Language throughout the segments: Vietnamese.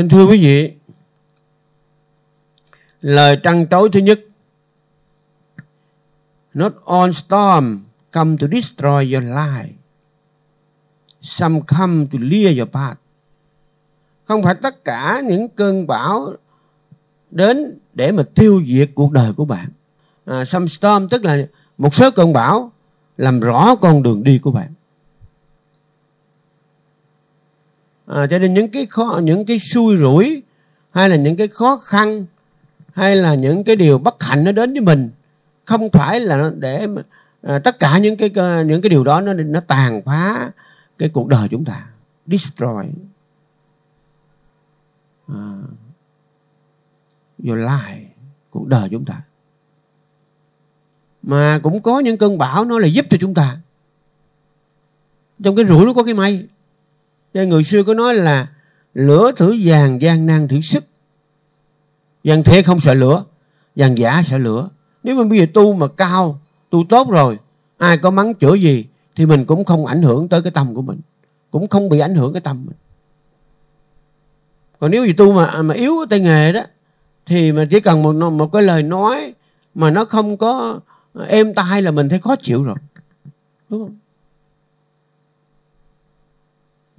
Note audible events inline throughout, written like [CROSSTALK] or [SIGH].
Nên thưa quý vị, lời trăn trối thứ nhất, Not all storm come to destroy your life. Some come to clear your path. Không phải tất cả những cơn bão đến để mà tiêu diệt cuộc đời của bạn. À, some storm tức là một số cơn bão làm rõ con đường đi của bạn. À, cho nên những cái khó những cái xui rủi hay là những cái khó khăn hay là những cái điều bất hạnh nó đến với mình không phải là để à, tất cả những cái à, những cái điều đó nó nó tàn phá cái cuộc đời chúng ta destroy. À, your life cuộc đời chúng ta. Mà cũng có những cơn bão nó là giúp cho chúng ta. Trong cái rủi nó có cái may nên người xưa có nói là lửa thử vàng, gian nan thử sức. Vàng thiệt không sợ lửa vàng giả sợ lửa. Nếu mà bây giờ tu mà cao, tu tốt rồi, ai có mắng chửi gì thì mình cũng không ảnh hưởng tới cái tâm của mình, cũng không bị ảnh hưởng cái tâm mình. Còn nếu gì tu mà mà yếu tay nghề đó, thì mà chỉ cần một một cái lời nói mà nó không có êm tai là mình thấy khó chịu rồi. Đúng không?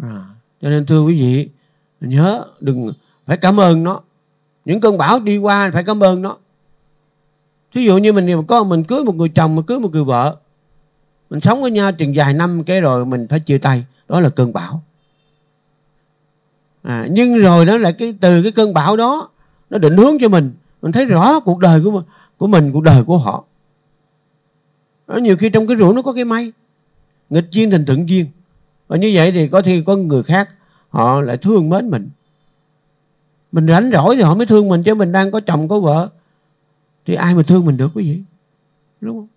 À, cho nên thưa quý vị nhớ đừng phải cảm ơn nó. Những cơn bão đi qua phải cảm ơn nó. Thí dụ như mình có mình cưới một người chồng mà cưới một người vợ mình sống với nhau chừng vài năm cái rồi mình phải chia tay. Đó là cơn bão. À, nhưng rồi đó là cái từ cái cơn bão đó nó định hướng cho mình. Mình thấy rõ cuộc đời của của mình cuộc đời của họ. Đó, nhiều khi trong cái rủi nó có cái may nghịch duyên thành thuận duyên và như vậy thì có khi có người khác họ lại thương mến mình. Mình rảnh rỗi thì họ mới thương mình chứ mình đang có chồng có vợ. Thì ai mà thương mình được quý vị? Đúng không?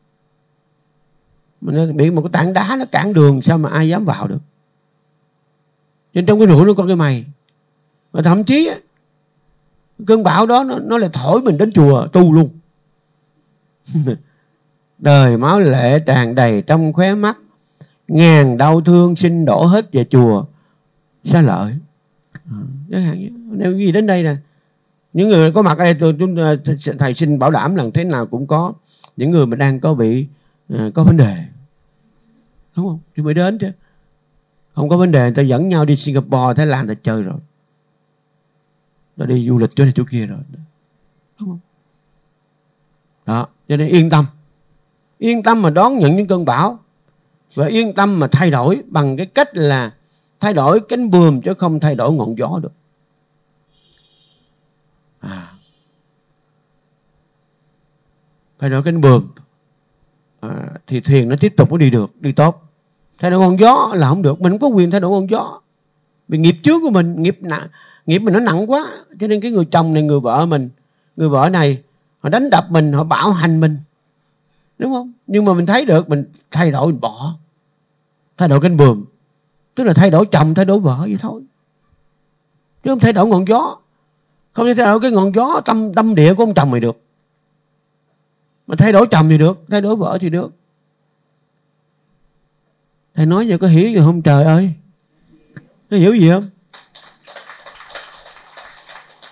Mình bị một cái tảng đá nó cản đường sao mà ai dám vào được? Nên trong cái rủi nó có cái mày. Và thậm chí cơn bão đó nó, nó lại thổi mình đến chùa tu luôn. [LAUGHS] Đời máu lệ tràn đầy trong khóe mắt ngàn đau thương xin đổ hết về chùa. Xa lợi. Chẳng hạn nếu gì đến đây nè những người có mặt ở đây tôi chúng thầy xin bảo đảm là thế nào cũng có những người mà đang có bị uh, có vấn đề. Đúng không? Thì mới đến chứ. Không có vấn đề người ta dẫn nhau đi Singapore Thái Lan ta chơi rồi. Nó đi du lịch chỗ này chỗ kia rồi. Đúng không? Đó cho nên yên tâm. Yên tâm mà đón nhận những cơn bão và yên tâm mà thay đổi bằng cái cách là thay đổi cánh buồm chứ không thay đổi ngọn gió được. À. thay đổi cánh buồm. À, thì thuyền nó tiếp tục nó đi được đi tốt. Thay đổi ngọn gió là không được. Mình không có quyền thay đổi ngọn gió. Vì nghiệp trước của mình nghiệp nặng nghiệp mình nó nặng quá. Cho nên cái người chồng này người vợ mình người vợ này họ đánh đập mình họ bạo hành mình. Đúng không? Nhưng mà mình thấy được mình thay đổi mình bỏ thay đổi cánh buồm. Tức là thay đổi chồng, thay đổi vợ vậy thôi. Chứ không thay đổi ngọn gió. Không thể thay đổi cái ngọn gió tâm tâm địa của ông chồng mày được. Mà thay đổi chồng thì được, thay đổi vợ thì được. Thầy nói giờ có hiểu gì không? Trời ơi. Có hiểu gì không?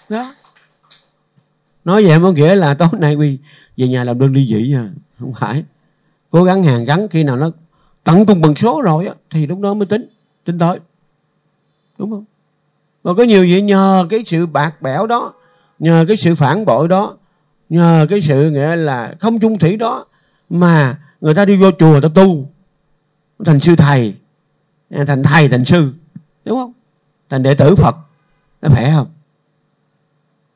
Đó. Nói vậy có nghĩa là tối nay quy về nhà làm đơn ly dị nha. Không phải. Cố gắng hàng gắn khi nào nó tận cùng bằng số rồi á, thì lúc đó mới tính tính tới. Đúng không? Và có nhiều vậy nhờ cái sự bạc bẽo đó, nhờ cái sự phản bội đó, nhờ cái sự nghĩa là không chung thủy đó mà người ta đi vô chùa ta tu. Thành sư thầy, thành thầy, thành sư. Đúng không? Thành đệ tử phật. Nó khỏe không?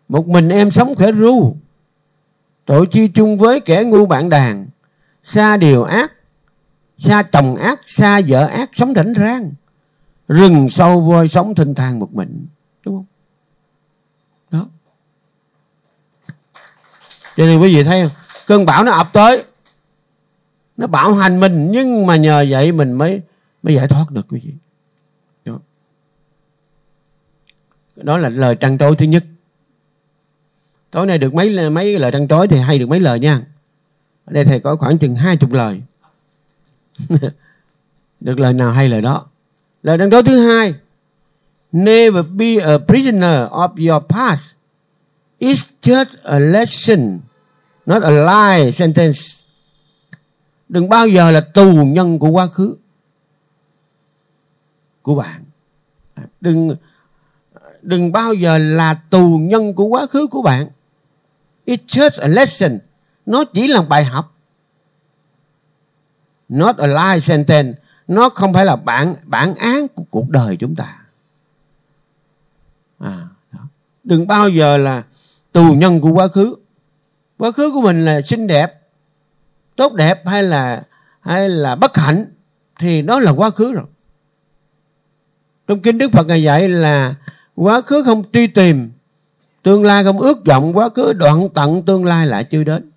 Một mình em sống khỏe ru, tội chi chung với kẻ ngu bạn đàn, xa điều ác xa chồng ác xa vợ ác sống rảnh rang. Rừng sâu voi sống thinh thang một mình đúng không? Đó. Cho nên quý vị thấy không? Cơn bão nó ập tới. Nó bạo hành mình nhưng mà nhờ vậy mình mới mới giải thoát được quý vị. Đó, đó là lời trăn trối thứ nhất. Tối nay được mấy mấy lời trăn trối thì hay được mấy lời nha. Ở đây thầy có khoảng chừng hai chục lời. [LAUGHS] được lời nào hay lời đó lời đăng trối thứ hai Never be a prisoner of your past. It's just a lesson, not a lie sentence. Đừng bao giờ là tù nhân của quá khứ của bạn. Đừng đừng bao giờ là tù nhân của quá khứ của bạn. It's just a lesson. Nó chỉ là bài học. Not a life sentence. Nó không phải là bản bản án của cuộc đời chúng ta. À, đó. Đừng bao giờ là tù nhân của quá khứ. Quá khứ của mình là xinh đẹp, tốt đẹp hay là hay là bất hạnh thì đó là quá khứ rồi. Trong kinh Đức Phật ngài dạy là quá khứ không truy tìm, tương lai không ước vọng, quá khứ đoạn tận tương lai lại chưa đến.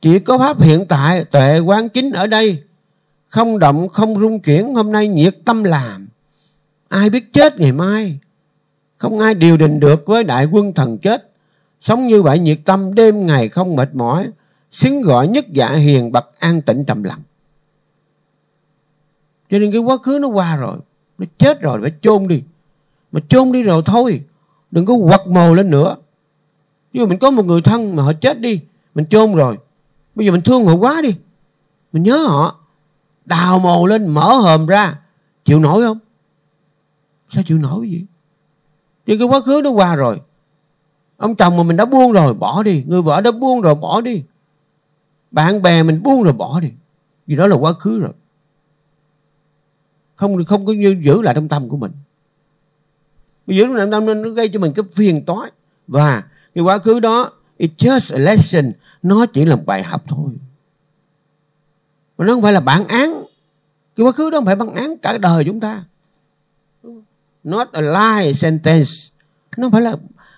Chỉ có pháp hiện tại tuệ quán chính ở đây, không động không rung chuyển hôm nay nhiệt tâm làm. Ai biết chết ngày mai? Không ai điều đình được với đại quân thần chết. Sống như vậy nhiệt tâm đêm ngày không mệt mỏi, xứng gọi nhất dạ hiền bậc an tịnh trầm lặng. Cho nên cái quá khứ nó qua rồi, nó chết rồi phải chôn đi. Mà chôn đi rồi thôi, đừng có quật mồ lên nữa. Nhưng mà mình có một người thân mà họ chết đi, mình chôn rồi. Bây giờ mình thương họ quá đi. Mình nhớ họ, đào mồ lên, mở hòm ra, chịu nổi không? Sao chịu nổi gì Chứ cái quá khứ nó qua rồi. Ông chồng mà mình đã buông rồi, bỏ đi. Người vợ đã buông rồi, bỏ đi. Bạn bè mình buông rồi, bỏ đi. Vì đó là quá khứ rồi. Không không có như giữ lại trong tâm của mình. Giữ lại trong tâm nó gây cho mình cái phiền toái. Và cái quá khứ đó, it's just a lesson. Nó chỉ là một bài học thôi. Mà nó không phải là bản án. Cái quá khứ đó không phải bản án cả đời chúng ta. Not a lie sentence. Nó không phải là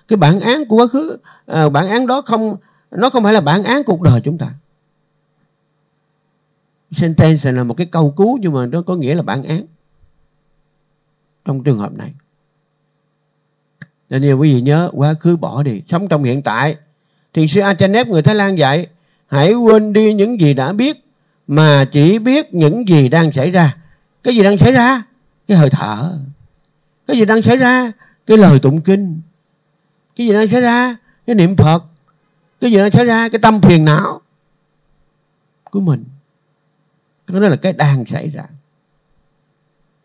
cái bản án của quá khứ. À, bản án đó không nó không phải là bản án cuộc đời chúng ta. Sentence là một cái câu cứu nhưng mà nó có nghĩa là bản án. Trong trường hợp này. Cho nên quý vị nhớ quá khứ bỏ đi. Sống trong hiện tại thiền sư Achanep người Thái Lan dạy, hãy quên đi những gì đã biết, mà chỉ biết những gì đang xảy ra. Cái gì đang xảy ra? Cái hơi thở. Cái gì đang xảy ra? Cái lời tụng kinh. Cái gì đang xảy ra? Cái niệm phật. Cái gì đang xảy ra? Cái tâm phiền não của mình. Cái đó là cái đang xảy ra.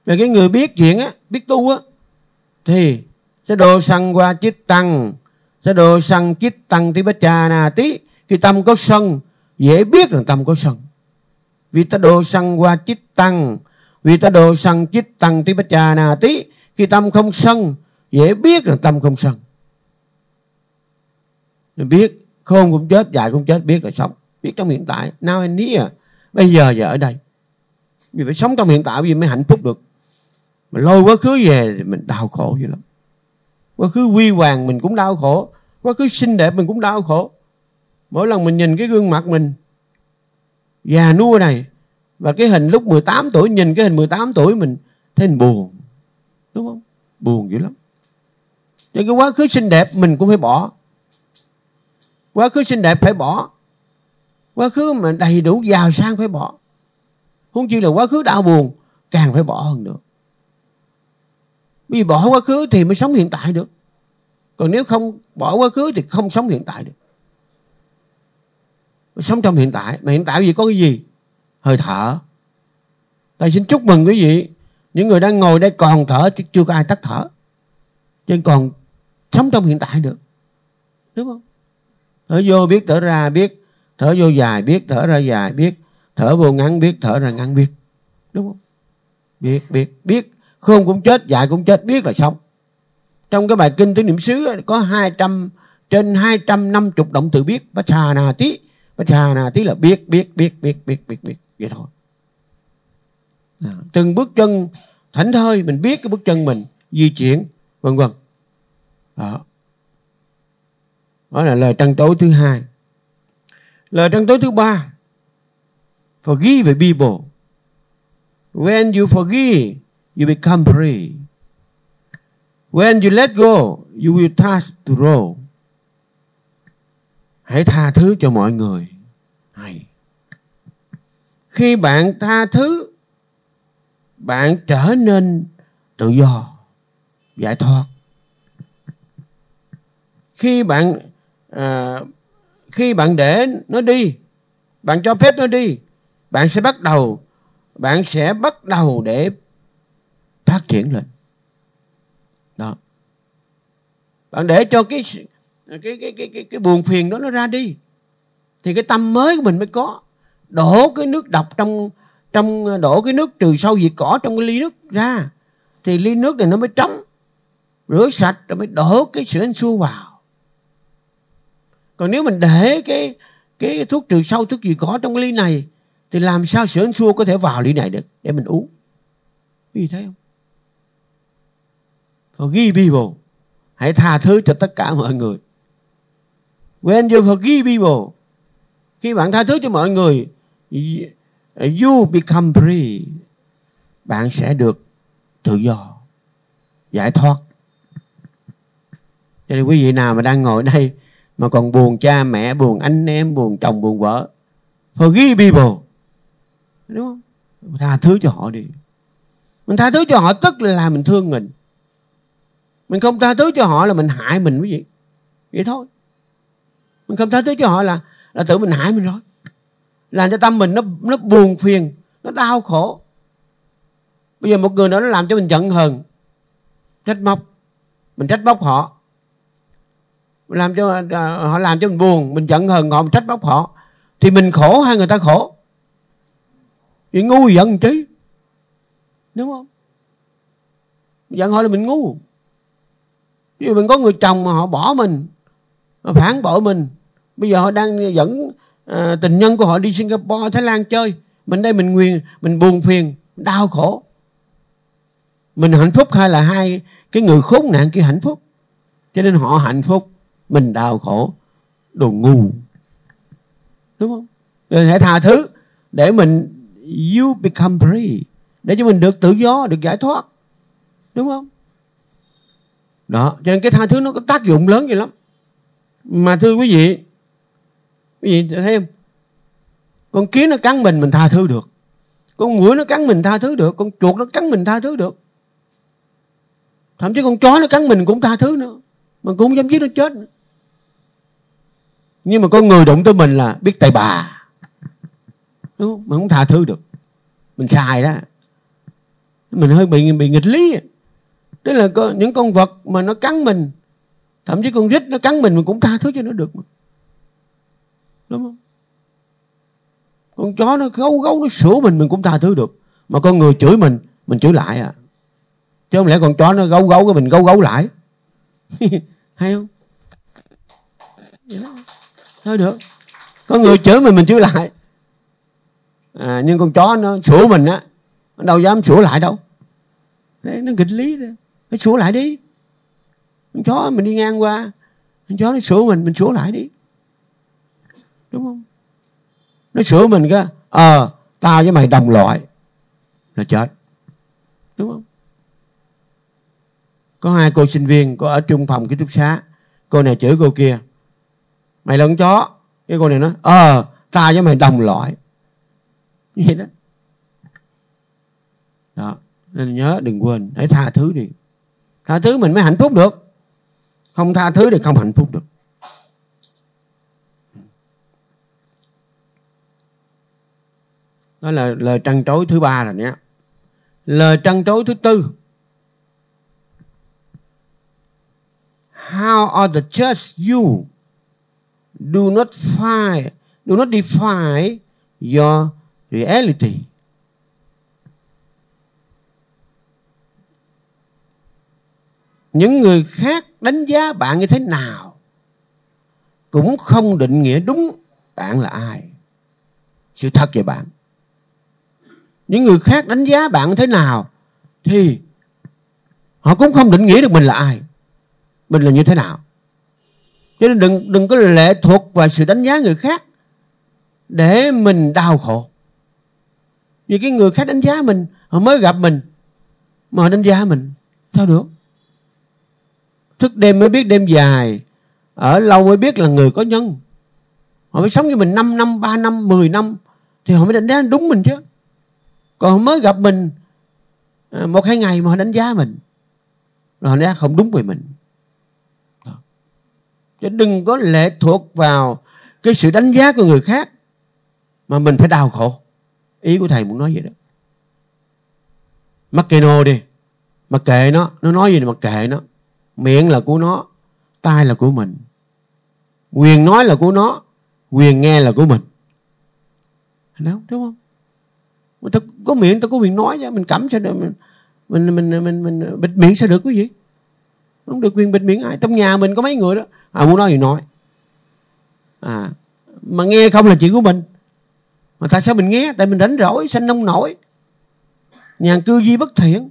Về cái người biết chuyện á, biết tu á, thì sẽ đồ săn qua chiếc tăng sẽ đồ sân chít tăng tí bách trà nà tí, khi tâm có sân, dễ biết là tâm có sân. Vì ta đồ sân qua chít tăng, vì ta đồ sân chít tăng tí bách trà nà tí, khi tâm không sân, dễ biết là tâm không sân. Nên biết, khôn cũng chết dài cũng chết, biết là sống, biết trong hiện tại. Now and here à, bây giờ giờ ở đây, vì phải sống trong hiện tại, vì mới hạnh phúc được. Mà lôi quá khứ về thì mình đau khổ dữ lắm. Quá khứ huy hoàng mình cũng đau khổ quá khứ xinh đẹp mình cũng đau khổ. Mỗi lần mình nhìn cái gương mặt mình, già nua này, và cái hình lúc 18 tuổi, nhìn cái hình 18 tuổi mình, thấy mình buồn. Đúng không? Buồn dữ lắm. Cho cái quá khứ xinh đẹp mình cũng phải bỏ. Quá khứ xinh đẹp phải bỏ. Quá khứ mà đầy đủ giàu sang phải bỏ. Không chỉ là quá khứ đau buồn, càng phải bỏ hơn nữa. Vì bỏ quá khứ thì mới sống hiện tại được còn nếu không bỏ quá khứ thì không sống hiện tại được. Sống trong hiện tại. Mà hiện tại gì có cái gì? Hơi thở. Tôi xin chúc mừng quý vị. Những người đang ngồi đây còn thở chứ chưa có ai tắt thở. Nên còn sống trong hiện tại được. Đúng không? Thở vô biết, thở ra biết. Thở vô dài biết, thở ra dài biết. Thở vô ngắn biết, thở ra ngắn biết. Đúng không? Biết biết biết. Khôn cũng chết, dài cũng chết, biết là sống trong cái bài kinh tứ niệm xứ có 200 trên 250 động từ biết bá trà nà tí bá trà nà tí là biết biết biết biết biết biết biết. Vậy thôi. À, từng bước chân thảnh thơi mình biết cái bước chân mình di chuyển vân vân. Đó. Đó là lời trăn trối thứ hai. Lời trăn trối thứ ba forgive the people when you forgive you become free when you let go you will touch to roll hãy tha thứ cho mọi người. Hay. Khi bạn tha thứ bạn trở nên tự do giải thoát. Khi bạn à, khi bạn để nó đi bạn cho phép nó đi bạn sẽ bắt đầu bạn sẽ bắt đầu để phát triển lên đó. Bạn để cho cái cái cái cái cái, cái buồn phiền đó nó ra đi. Thì cái tâm mới của mình mới có. Đổ cái nước độc trong trong đổ cái nước trừ sâu diệt cỏ trong cái ly nước ra. Thì ly nước này nó mới trống rửa sạch rồi mới đổ cái sữa anh xua vào. Còn nếu mình để cái cái thuốc trừ sâu thuốc diệt cỏ trong cái ly này thì làm sao sữa anh xua có thể vào ly này được để mình uống? Vì thấy không? Forgive people hãy tha thứ cho tất cả mọi người. When you forgive people khi bạn tha thứ cho mọi người, you become free. Bạn sẽ được tự do, giải thoát. Cho nên quý vị nào mà đang ngồi đây mà còn buồn cha mẹ, buồn anh em, buồn chồng, buồn vợ forgive people đúng không? Tha thứ cho họ đi. Mình tha thứ cho họ tức là mình thương mình mình không tha thứ cho họ là mình hại mình quý vị. Vậy thôi. Mình không tha thứ cho họ là là tự mình hại mình rồi. Làm cho tâm mình nó nó buồn phiền, nó đau khổ. Bây giờ một người đó nó làm cho mình giận hờn, trách móc, mình trách móc họ. Làm cho à, họ làm cho mình buồn, mình giận hờn họ, mình trách móc họ, thì mình khổ hay người ta khổ? Vậy ngu giận chứ. Đúng không? Giận họ là mình ngu ví dụ mình có người chồng mà họ bỏ mình họ phản bội mình bây giờ họ đang dẫn à, tình nhân của họ đi Singapore Thái Lan chơi mình đây mình nguyền mình buồn phiền đau khổ. Mình hạnh phúc hay là hai cái người khốn nạn kia hạnh phúc? Cho nên họ hạnh phúc mình đau khổ đồ ngu. Đúng không? Rồi hãy tha thứ để mình you become free để cho mình được tự do được giải thoát. Đúng không? Đó, cho nên cái tha thứ nó có tác dụng lớn vậy lắm. Mà thưa quý vị quý vị thấy không? Con kiến nó cắn mình mình tha thứ được. Con mũi nó cắn mình tha thứ được. Con chuột nó cắn mình tha thứ được. Thậm chí con chó nó cắn mình cũng tha thứ nữa. Mà cũng không dám giết nó chết nữa. Nhưng mà con người đụng tới mình là biết tay bà. Đúng không? mình không tha thứ được. Mình xài đó. Mình hơi bị bị nghịch lý tức là có những con vật mà nó cắn mình thậm chí con rít nó cắn mình mình cũng tha thứ cho nó được mà. Đúng không? Con chó nó gấu gấu nó sủa mình mình cũng tha thứ được. Mà con người chửi mình mình chửi lại à. Chứ không lẽ con chó nó gấu gấu cái mình gấu gấu lại? [LAUGHS] Hay không? Thôi được. Có người chửi mình mình chửi lại. À, nhưng con chó nó sủa mình á nó đâu dám sủa lại đâu. Đấy, nó nghịch lý thôi nó sửa lại đi. Con chó mình đi ngang qua con chó nó sửa mình mình sửa lại đi. Đúng không? Nó sửa mình cái ờ à, tao với mày đồng loại là chết. Đúng không? Có hai cô sinh viên có ở trung phòng ký túc xá cô này chửi cô kia. Mày là con chó. Cái cô này nói ờ à, tao với mày đồng loại. Vậy đó. Đó nên nhớ đừng quên hãy tha thứ đi tha thứ mình mới hạnh phúc được. Không tha thứ thì không hạnh phúc được. Đó là lời trăn trối thứ ba rồi nhé. Lời trăn trối thứ tư. How are the just you do not find do not define your reality? Những người khác đánh giá bạn như thế nào cũng không định nghĩa đúng bạn là ai. Sự thật về bạn. Những người khác đánh giá bạn thế nào thì họ cũng không định nghĩa được mình là ai. Mình là như thế nào. Cho nên đừng đừng có lệ thuộc vào sự đánh giá người khác để mình đau khổ. Vì cái người khác đánh giá mình, họ mới gặp mình, mà họ đánh giá mình. Sao được? Thức đêm mới biết đêm dài, ở lâu mới biết là người có nhân. Họ mới sống với mình 5 năm 3 năm 10 năm, thì họ mới đánh giá đúng mình chứ. Còn mới gặp mình à, một hai ngày mà họ đánh giá mình, rồi họ đánh giá không đúng về mình. Đó. chứ đừng có lệ thuộc vào cái sự đánh giá của người khác, mà mình phải đau khổ. Ý của thầy muốn nói vậy đó. Mắc kệ nô đi, mặc kệ nó nó nói gì thì mặc kệ nó miệng là của nó tai là của mình. Quyền nói là của nó quyền nghe là của mình. Đúng không? Mình ta có miệng ta có quyền nói chứ mình cấm sao được mình mình mình mình, mình, bịt miệng sao được cái gì không được quyền bịt miệng ai. Trong nhà mình có mấy người đó à muốn nói gì nói. À mà nghe không là chuyện của mình. Mà tại sao mình nghe? Tại mình đánh rỗi sanh nông nổi. Nhà cư di bất thiện.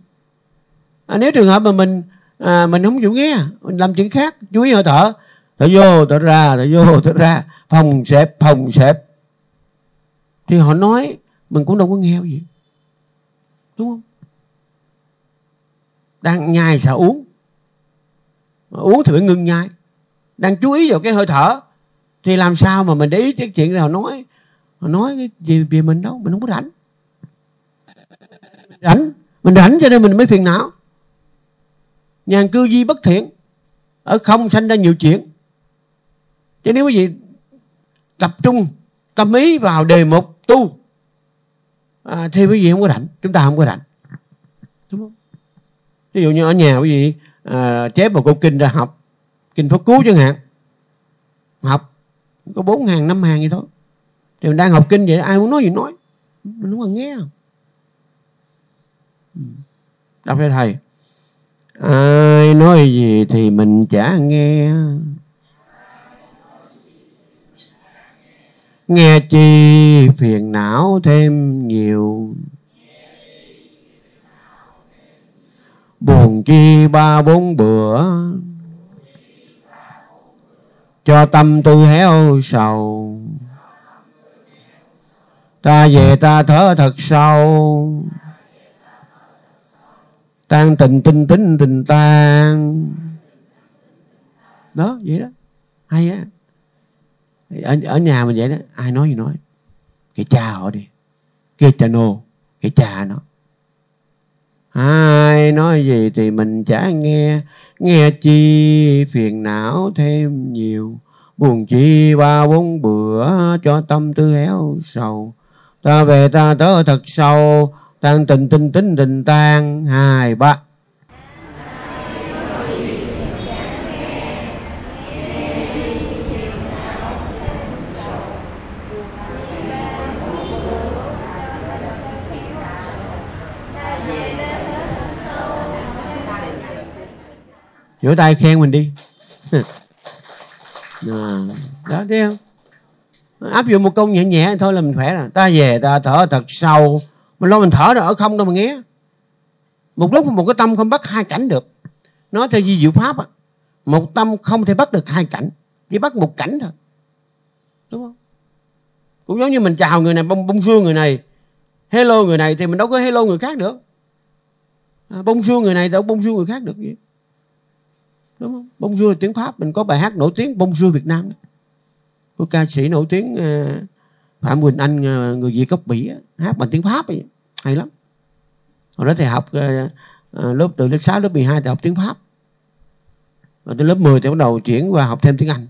À, nếu trường hợp mà mình à, mình không chịu nghe mình làm chuyện khác chú ý hơi thở. Thở vô thở ra thở vô thở ra. Phòng xẹp phòng xẹp thì họ nói mình cũng đâu có nghe gì. Đúng không? Đang nhai sao uống. Uống thì phải ngừng nhai. Đang chú ý vào cái hơi thở. Thì làm sao mà mình để ý cái chuyện nào nói họ nói cái gì về mình đâu. Mình không có rảnh. Rảnh. Mình rảnh cho nên mình mới phiền não nhàn cư duy bất thiện ở không sanh ra nhiều chuyện. Chứ nếu quý vị tập trung tâm ý vào đề mục tu à, thì quý vị không có rảnh chúng ta không có rảnh. Đúng không? Ví dụ như ở nhà quý vị à, chép một câu kinh ra học kinh pháp cứu chẳng hạn học có bốn hàng năm hàng gì thôi thì mình đang học kinh vậy ai muốn nói gì nói mình không cần nghe. Ừ. Đọc cho thầy ai nói gì thì mình chả nghe. Nghe chi phiền não thêm nhiều. Buồn chi ba bốn bữa. Cho tâm tư héo sầu. Ta về ta thở thật sâu tan tình tinh tính tình tan. Đó vậy đó. Hay á. Ở, ở nhà mình vậy đó ai nói gì nói. Cái cha họ đi. Cái cha nô cái cha nó. Ai nói gì thì mình chả nghe. Nghe chi phiền não thêm nhiều. Buồn chi ba bốn bữa cho tâm tư héo sầu. Ta về ta tớ thật sâu tan tình tinh tính tình tan hai ba. Vỗ tay khen mình đi. [LAUGHS] À, đó thấy không? Áp dụng một công nhẹ nhẹ thôi là mình khỏe rồi. Ta về ta thở thật sâu mình lo mình thở rồi ở không đâu mà nghe. Một lúc một cái tâm không bắt hai cảnh được. Nói theo di diệu pháp á một tâm không thể bắt được hai cảnh chỉ bắt một cảnh thôi. Đúng không? Cũng giống như mình chào người này bông bông xương người này hello người này thì mình đâu có hello người khác được. À, bông xương người này đâu bông xương người khác được gì. Đúng không? Bông xương tiếng pháp mình có bài hát nổi tiếng bông xương việt nam đó. của ca sĩ nổi tiếng uh, phạm quỳnh anh ờ, người việt gốc Mỹ hát bằng tiếng pháp ấy. hay lắm. Hồi đó thầy học ờ, ờ, lớp từ lớp 6 lớp 12 thầy học tiếng pháp. Và tới lớp 10 thì bắt đầu chuyển qua học thêm tiếng anh.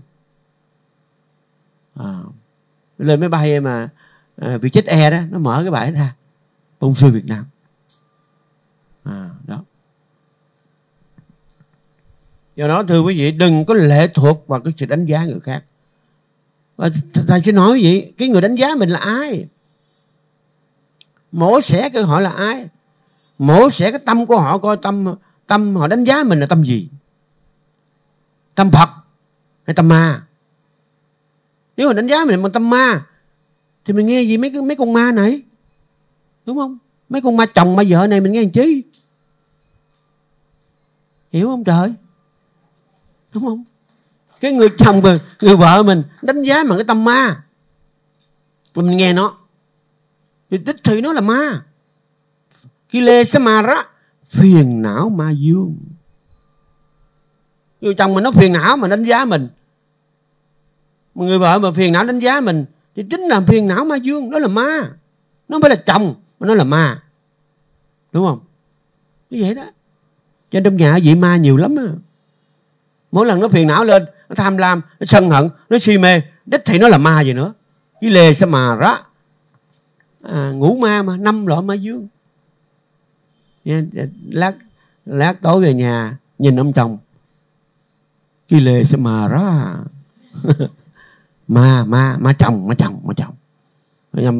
À, lên máy bay mà à, Vietjet Air đó nó mở cái bài ra bông sư Việt Nam. À, đó. Do đó thưa quý vị đừng có lệ thuộc vào cái sự đánh giá người khác. Ờ, và thầy xin hỏi vậy cái người đánh giá mình là ai? Mổ xẻ cái họ là ai? Mổ xẻ cái tâm của họ, coi tâm tâm họ đánh giá mình là tâm gì? Tâm phật hay tâm ma? Nếu mà đánh giá mình bằng tâm ma, thì mình nghe gì mấy mấy con ma này? Đúng không? Mấy con ma chồng, ma vợ này mình nghe làm chi? Hiểu không trời? Đúng không? Cái người chồng và người vợ mình đánh giá bằng cái tâm ma. Mình nghe nó. Thì đích thị nó là ma. Khi lê samara phiền não ma dương. Người chồng mình nó phiền não mà đánh giá mình. Mà người vợ mà phiền não đánh giá mình, thì chính là phiền não ma dương, đó là ma. Nó không phải là chồng, mà nó là ma. Đúng không? Như vậy đó. Cho nên trong nhà vị ma nhiều lắm á. Mỗi lần nó phiền não lên nó tham lam nó sân hận nó si mê. Đích thì nó là ma gì nữa? Với lề sa mà rá à, ngủ ma mà năm loại ma dương. Dạ, lát lát tối về nhà nhìn ông chồng. Kỳ lệ sa mà rá [LAUGHS] ma ma ma chồng ma chồng ma chồng.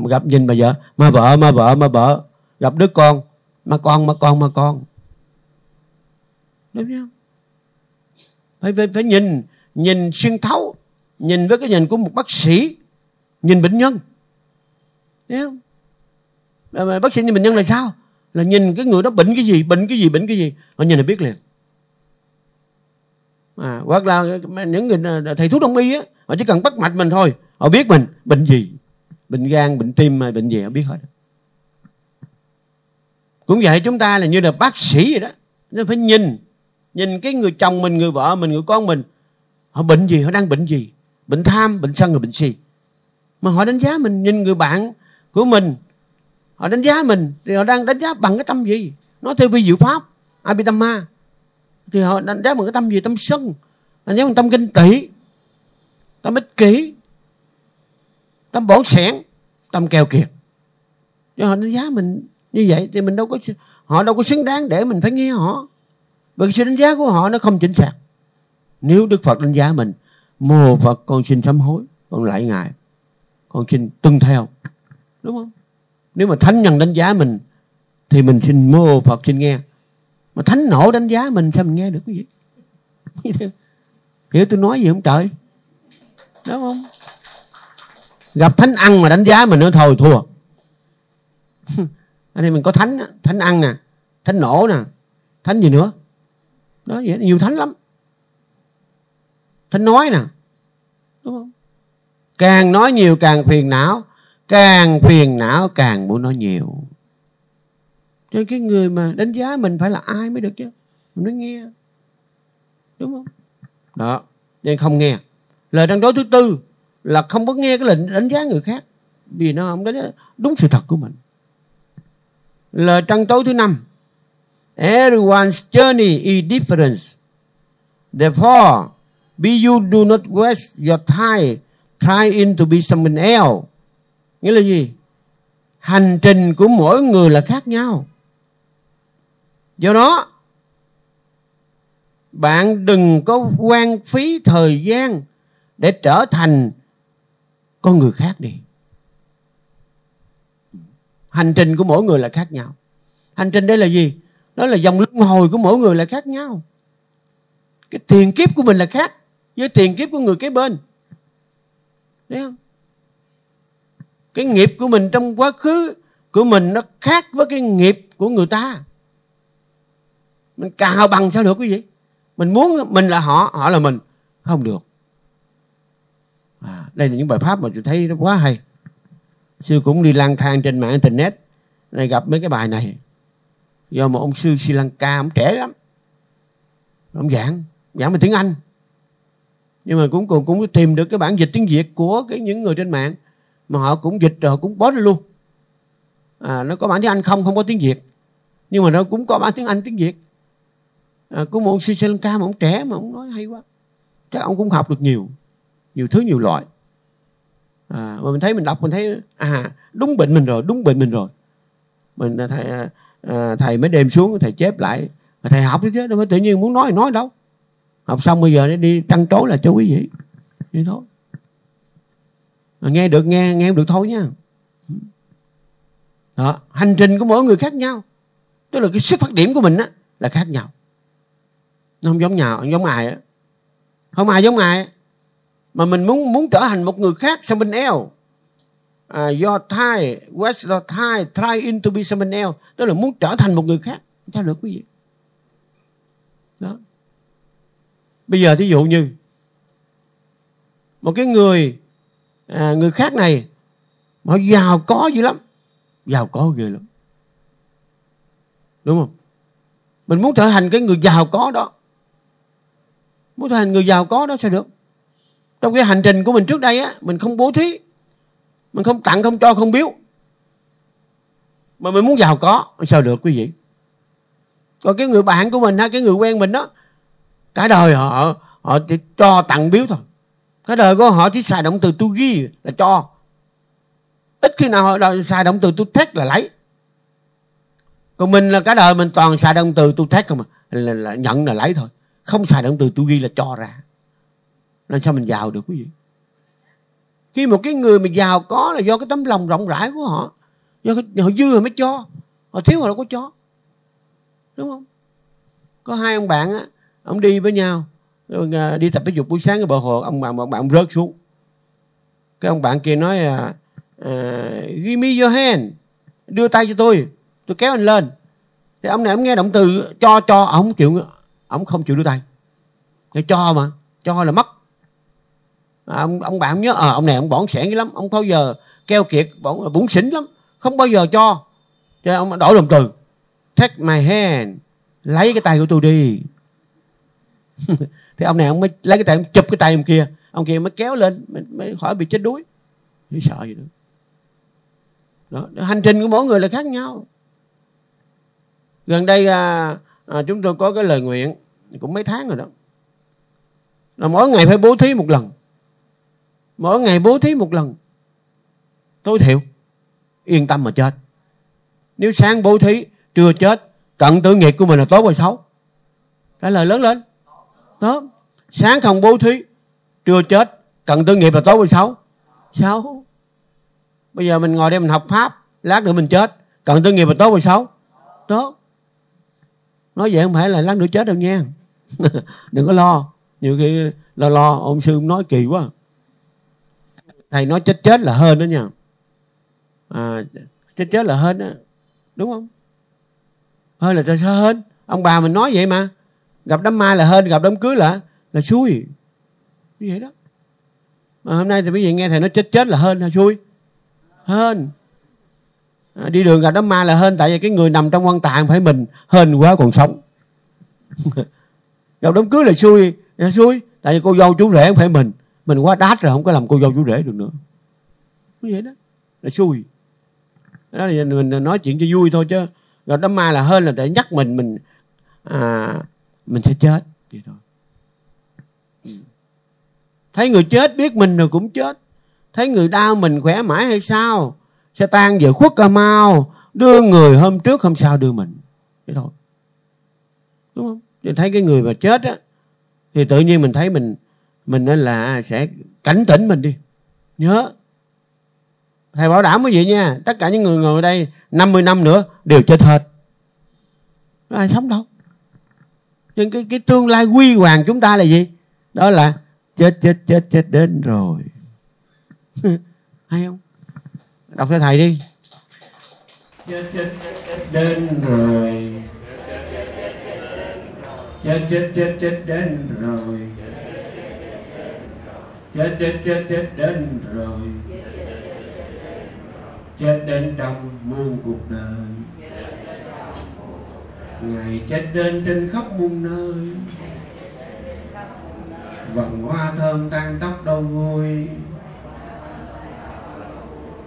Gặp nhìn bà vợ ma vợ ma vợ ma vợ gặp đứa con ma con ma con ma con. Đúng không? Phải, phải, phải nhìn nhìn xuyên thấu nhìn với cái nhìn của một bác sĩ nhìn bệnh nhân. Thấy không? Bác sĩ nhìn bệnh nhân là sao? Là nhìn cái người đó bệnh cái gì bệnh cái gì bệnh cái gì? Họ nhìn là biết liền. À, hoặc là những người à, thầy thuốc đông y á họ chỉ cần bắt mạch mình thôi họ biết mình bệnh gì? Bệnh gan bệnh tim hay bệnh gì họ biết hết. Cũng vậy chúng ta là như là bác sĩ vậy đó. Nên phải nhìn nhìn cái người chồng mình người vợ mình người con mình họ bệnh gì, họ đang bệnh gì? Bệnh tham, bệnh sân rồi bệnh si. Mà họ đánh giá mình, nhìn người bạn của mình, họ đánh giá mình thì họ đang đánh giá bằng cái tâm gì? Nói theo vi diệu pháp, abhidhamma. Thì họ đánh giá bằng cái tâm gì? Tâm sân. Đánh giá bằng tâm kinh tỷ tâm ích kỷ, tâm bổn sẻn, tâm keo kiệt. Cho họ đánh giá mình như vậy thì mình đâu có, họ đâu có xứng đáng để mình phải nghe họ. Bởi sự đánh giá của họ nó không chính xác nếu đức phật đánh giá mình, mô phật, con xin sám hối, con lại ngài, con xin tuân theo. Đúng không? Nếu mà thánh nhân đánh giá mình, thì mình xin mô phật xin nghe. Mà thánh nổ đánh giá mình, sao mình nghe được cái gì? [LAUGHS] Hiểu tôi nói gì không trời? Đúng không? Gặp thánh ăn mà đánh giá mình nữa, thôi thua. [LAUGHS] Anh em mình có thánh thánh ăn nè, thánh nổ nè, thánh gì nữa? Đó, vậy, nhiều thánh lắm thánh nói nè. Đúng không? Càng nói nhiều càng phiền não càng phiền não càng muốn nói nhiều. Cho cái người mà đánh giá mình phải là ai mới được chứ? Mình nói nghe. Đúng không? Đó nên không nghe. Lời đăng đối thứ tư là không có nghe cái lệnh đánh giá người khác vì nó không đánh đúng sự thật của mình. Lời trăng tối thứ năm everyone's journey is different therefore be you do not waste your time trying to be someone else. Nghĩa là gì? Hành trình của mỗi người là khác nhau. Do đó, bạn đừng có quan phí thời gian để trở thành con người khác đi. Hành trình của mỗi người là khác nhau. Hành trình đây là gì? Đó là dòng luân hồi của mỗi người là khác nhau. Cái tiền kiếp của mình là khác với tiền kiếp của người kế bên. Đấy không? Cái nghiệp của mình trong quá khứ của mình nó khác với cái nghiệp của người ta. Mình cào bằng sao được quý vị? Mình muốn mình là họ họ là mình. Không được. À, đây là những bài pháp mà tôi thấy nó quá hay. Sư cũng đi lang thang trên mạng internet này gặp mấy cái bài này. Do một ông sư Sri Lanka ông trẻ lắm. Ông giảng giảng bằng tiếng Anh nhưng mà cũng cũng cũng tìm được cái bản dịch tiếng Việt của cái những người trên mạng. Mà họ cũng dịch rồi họ cũng post luôn. À, nó có bản tiếng Anh không không có tiếng Việt. Nhưng mà nó cũng có bản tiếng Anh tiếng Việt. À, của một Sri Lanka mà ông trẻ mà ông nói hay quá. Chắc ông cũng học được nhiều nhiều thứ nhiều loại. À, mà mình thấy mình đọc mình thấy à đúng bệnh mình rồi đúng bệnh mình rồi. Mình thầy à, à, thầy mới đem xuống thầy chép lại. Thầy học chứ đâu phải tự nhiên muốn nói thì nói đâu học xong bây giờ đi trăng trối là cho quý vị vậy thôi. À, nghe được nghe nghe được thôi nha. Đó, hành trình của mỗi người khác nhau. Tức là cái xuất phát điểm của mình á là khác nhau. Nó không giống nhau không giống ai á. Không ai giống ai. Mà mình muốn muốn trở thành một người khác someone else. À, your Thai West your Thai try to be someone else. Tức là muốn trở thành một người khác. Sao được quý vị? Đó bây giờ thí dụ như một cái người à, người khác này họ giàu có dữ lắm. Giàu có ghê lắm. Đúng không? Mình muốn trở thành cái người giàu có đó. Muốn trở thành người giàu có đó sao được? Trong cái hành trình của mình trước đây á mình không bố thí. Mình không tặng không cho không biếu. Mà mình muốn giàu có sao được quý vị? Còn cái người bạn của mình ha cái người quen mình đó cả đời họ họ chỉ cho tặng biếu thôi. Cả đời của họ chỉ xài động từ tu ghi là cho. Ít khi nào họ xài động từ tu thét là lấy. Còn mình là cả đời mình toàn xài động từ tu thét không mà là, là nhận là lấy thôi. Không xài động từ tu ghi là cho ra. Nên sao mình giàu được quý vị? Khi một cái người mà giàu có là do cái tấm lòng rộng rãi của họ do cái, họ dư rồi mới cho. Họ thiếu họ đâu có cho. Đúng không? Có hai ông bạn á ông đi với nhau. Rồi à, đi tập thể dục buổi sáng ở bờ hồ ông bạn một bạn rớt xuống. Cái ông bạn kia nói à, uh, give me your hand đưa tay cho tôi tôi kéo anh lên. Thì ông này ông nghe động từ cho cho ông chịu ông không chịu đưa tay. Để cho mà cho là mất. À, ông ông bạn nhớ à, ông này ông bỏng sẻn lắm ông bao giờ keo kiệt bỏng bụng xỉn lắm không bao giờ cho. Cho ông đổi động từ take my hand lấy cái tay của tôi đi. [LAUGHS] thì ông này ông mới lấy cái tay ông chụp cái tay ông kia. Ông kia mới kéo lên mới, mới khỏi bị chết đuối. Mới sợ gì nữa. Đó, hành trình của mỗi người là khác nhau. Gần đây à, à, chúng tôi có cái lời nguyện cũng mấy tháng rồi đó. Là mỗi ngày phải bố thí một lần. Mỗi ngày bố thí một lần. Tối thiểu yên tâm mà chết. Nếu sáng bố thí trưa chết cận tử nghiệp của mình là tốt rồi xấu. Trả lời lớn lên đó. Sáng không bố thí trưa chết cận tử nghiệp là tốt hay xấu xấu bây giờ mình ngồi đây mình học pháp lát nữa mình chết cận tử nghiệp là tốt hay xấu tốt nói vậy không phải là lát nữa chết đâu nha. [LAUGHS] Đừng có lo. Nhiều khi lo lo ông sư nói kỳ quá. Thầy nói chết chết là hơn đó nha. À, chết chết là hơn đó đúng không? Hơn là sao hơn ông bà mình nói vậy mà gặp đám ma là hơn gặp đám cưới là là xui. Như vậy đó. Mà hôm nay thì quý vị nghe thầy nói chết chết là hơn là xui. Hơn à, đi đường gặp đám ma là hơn tại vì cái người nằm trong quan tạng phải mình hên quá còn sống. [LAUGHS] Gặp đám cưới là xui. Là xui. Tại vì cô dâu chú rể không phải mình. Mình quá đát rồi không có làm cô dâu chú rể được nữa. Như vậy đó. Là xui. Đó là mình nói chuyện cho vui thôi chứ. Gặp đám ma là hơn là để nhắc mình mình à, mình sẽ chết. Vậy thôi. Thấy người chết biết mình rồi cũng chết. Thấy người đau mình khỏe mãi hay sao? Sẽ tan về khuất ca mau. Đưa người hôm trước, hôm sau đưa mình. Vậy thôi. Đúng không? Thì thấy cái người mà chết á, thì tự nhiên mình thấy mình mình nên là sẽ cảnh tỉnh mình đi. Nhớ. Thầy bảo đảm quý vị nha, tất cả những người ngồi đây 50 năm nữa đều chết hết. Ai sống đâu? Nhưng cái cái tương lai quy hoàng chúng ta là gì? Đó là chết chết chết chết đến rồi. [LAUGHS] Hay không? Đọc cho thầy đi. Chết chết chết đến rồi. Chết chết chết chết đến rồi. Chết chết chết chết đến rồi. Chết đến trong muôn cuộc đời ngày chết đến trên khắp muôn nơi. Vầng hoa thơm tan tóc đâu vui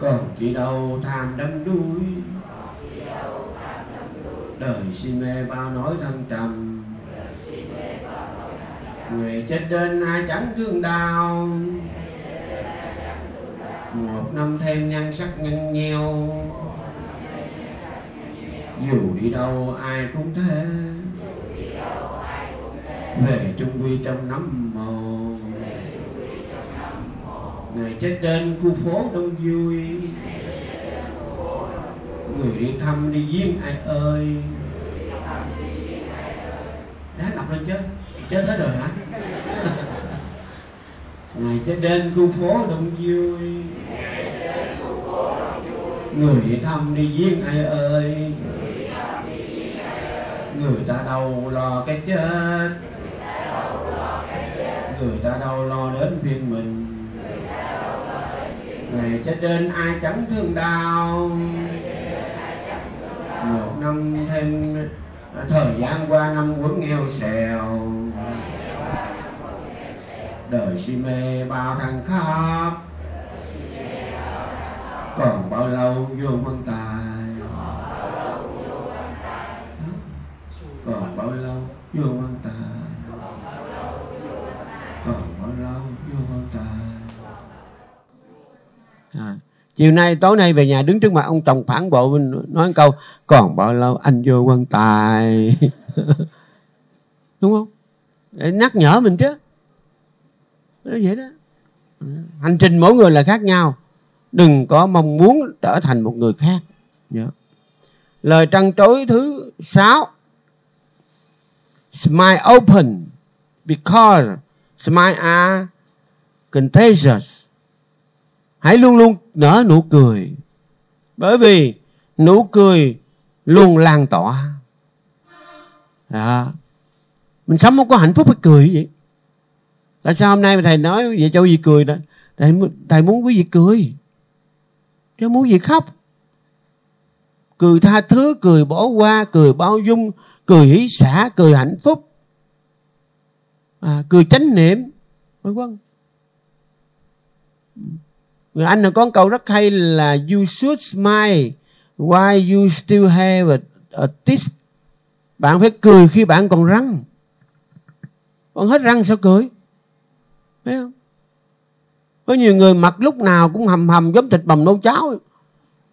còn chỉ đâu tham đắm đuối. Đời si mê bao nỗi thân trầm. Người chết đến ai chẳng thương đau. Một năm thêm nhan sắc nhăn nheo dù đi đâu ai cũng thế. Về trung quy trong nắm mồ ngày chết đến khu phố đông vui. Người đi thăm đi viếng ai ơi. Đã đọc lên chứ? Chết hết rồi hả? [LAUGHS] Ngày chết đến khu phố đông vui. Người đi thăm đi viếng ai ơi người ta đâu lo cái chết. Người ta đâu lo đến phiên mình. Ngày chết đến ai chẳng thương đau. Một năm thêm à, thời gian qua năm quấn nghèo xèo. Đời si mê bao thằng khóc. Còn bao lâu vô quan tài còn bao lâu vô quan tài? Còn bao lâu vô quan tài? À. chiều nay, tối nay về nhà đứng trước mặt ông chồng phản bộ mình nói câu, còn bao lâu anh vô quan tài? [LAUGHS] Đúng không? Để nhắc nhở mình chứ. Nó vậy đó. Hành trình mỗi người là khác nhau. Đừng có mong muốn trở thành một người khác. Nhớ lời trăn trối thứ sáu smile open because smile are contagious. Hãy luôn luôn nở nụ cười. Bởi vì nụ cười luôn lan tỏa. Đó. mình sống không có hạnh phúc phải cười vậy. Tại sao hôm nay thầy nói vậy cho gì cười đó? Thầy, thầy muốn quý vị cười. Chứ muốn gì khóc. Cười tha thứ cười bỏ qua cười bao dung cười hỷ xã cười hạnh phúc. À, cười chánh niệm vân vân. Người anh là có câu rất hay là you should smile while you still have a, a teeth. Bạn phải cười khi bạn còn răng. Còn hết răng sao cười? Thấy không? Có nhiều người mặt lúc nào cũng hầm hầm giống thịt bầm nấu cháo.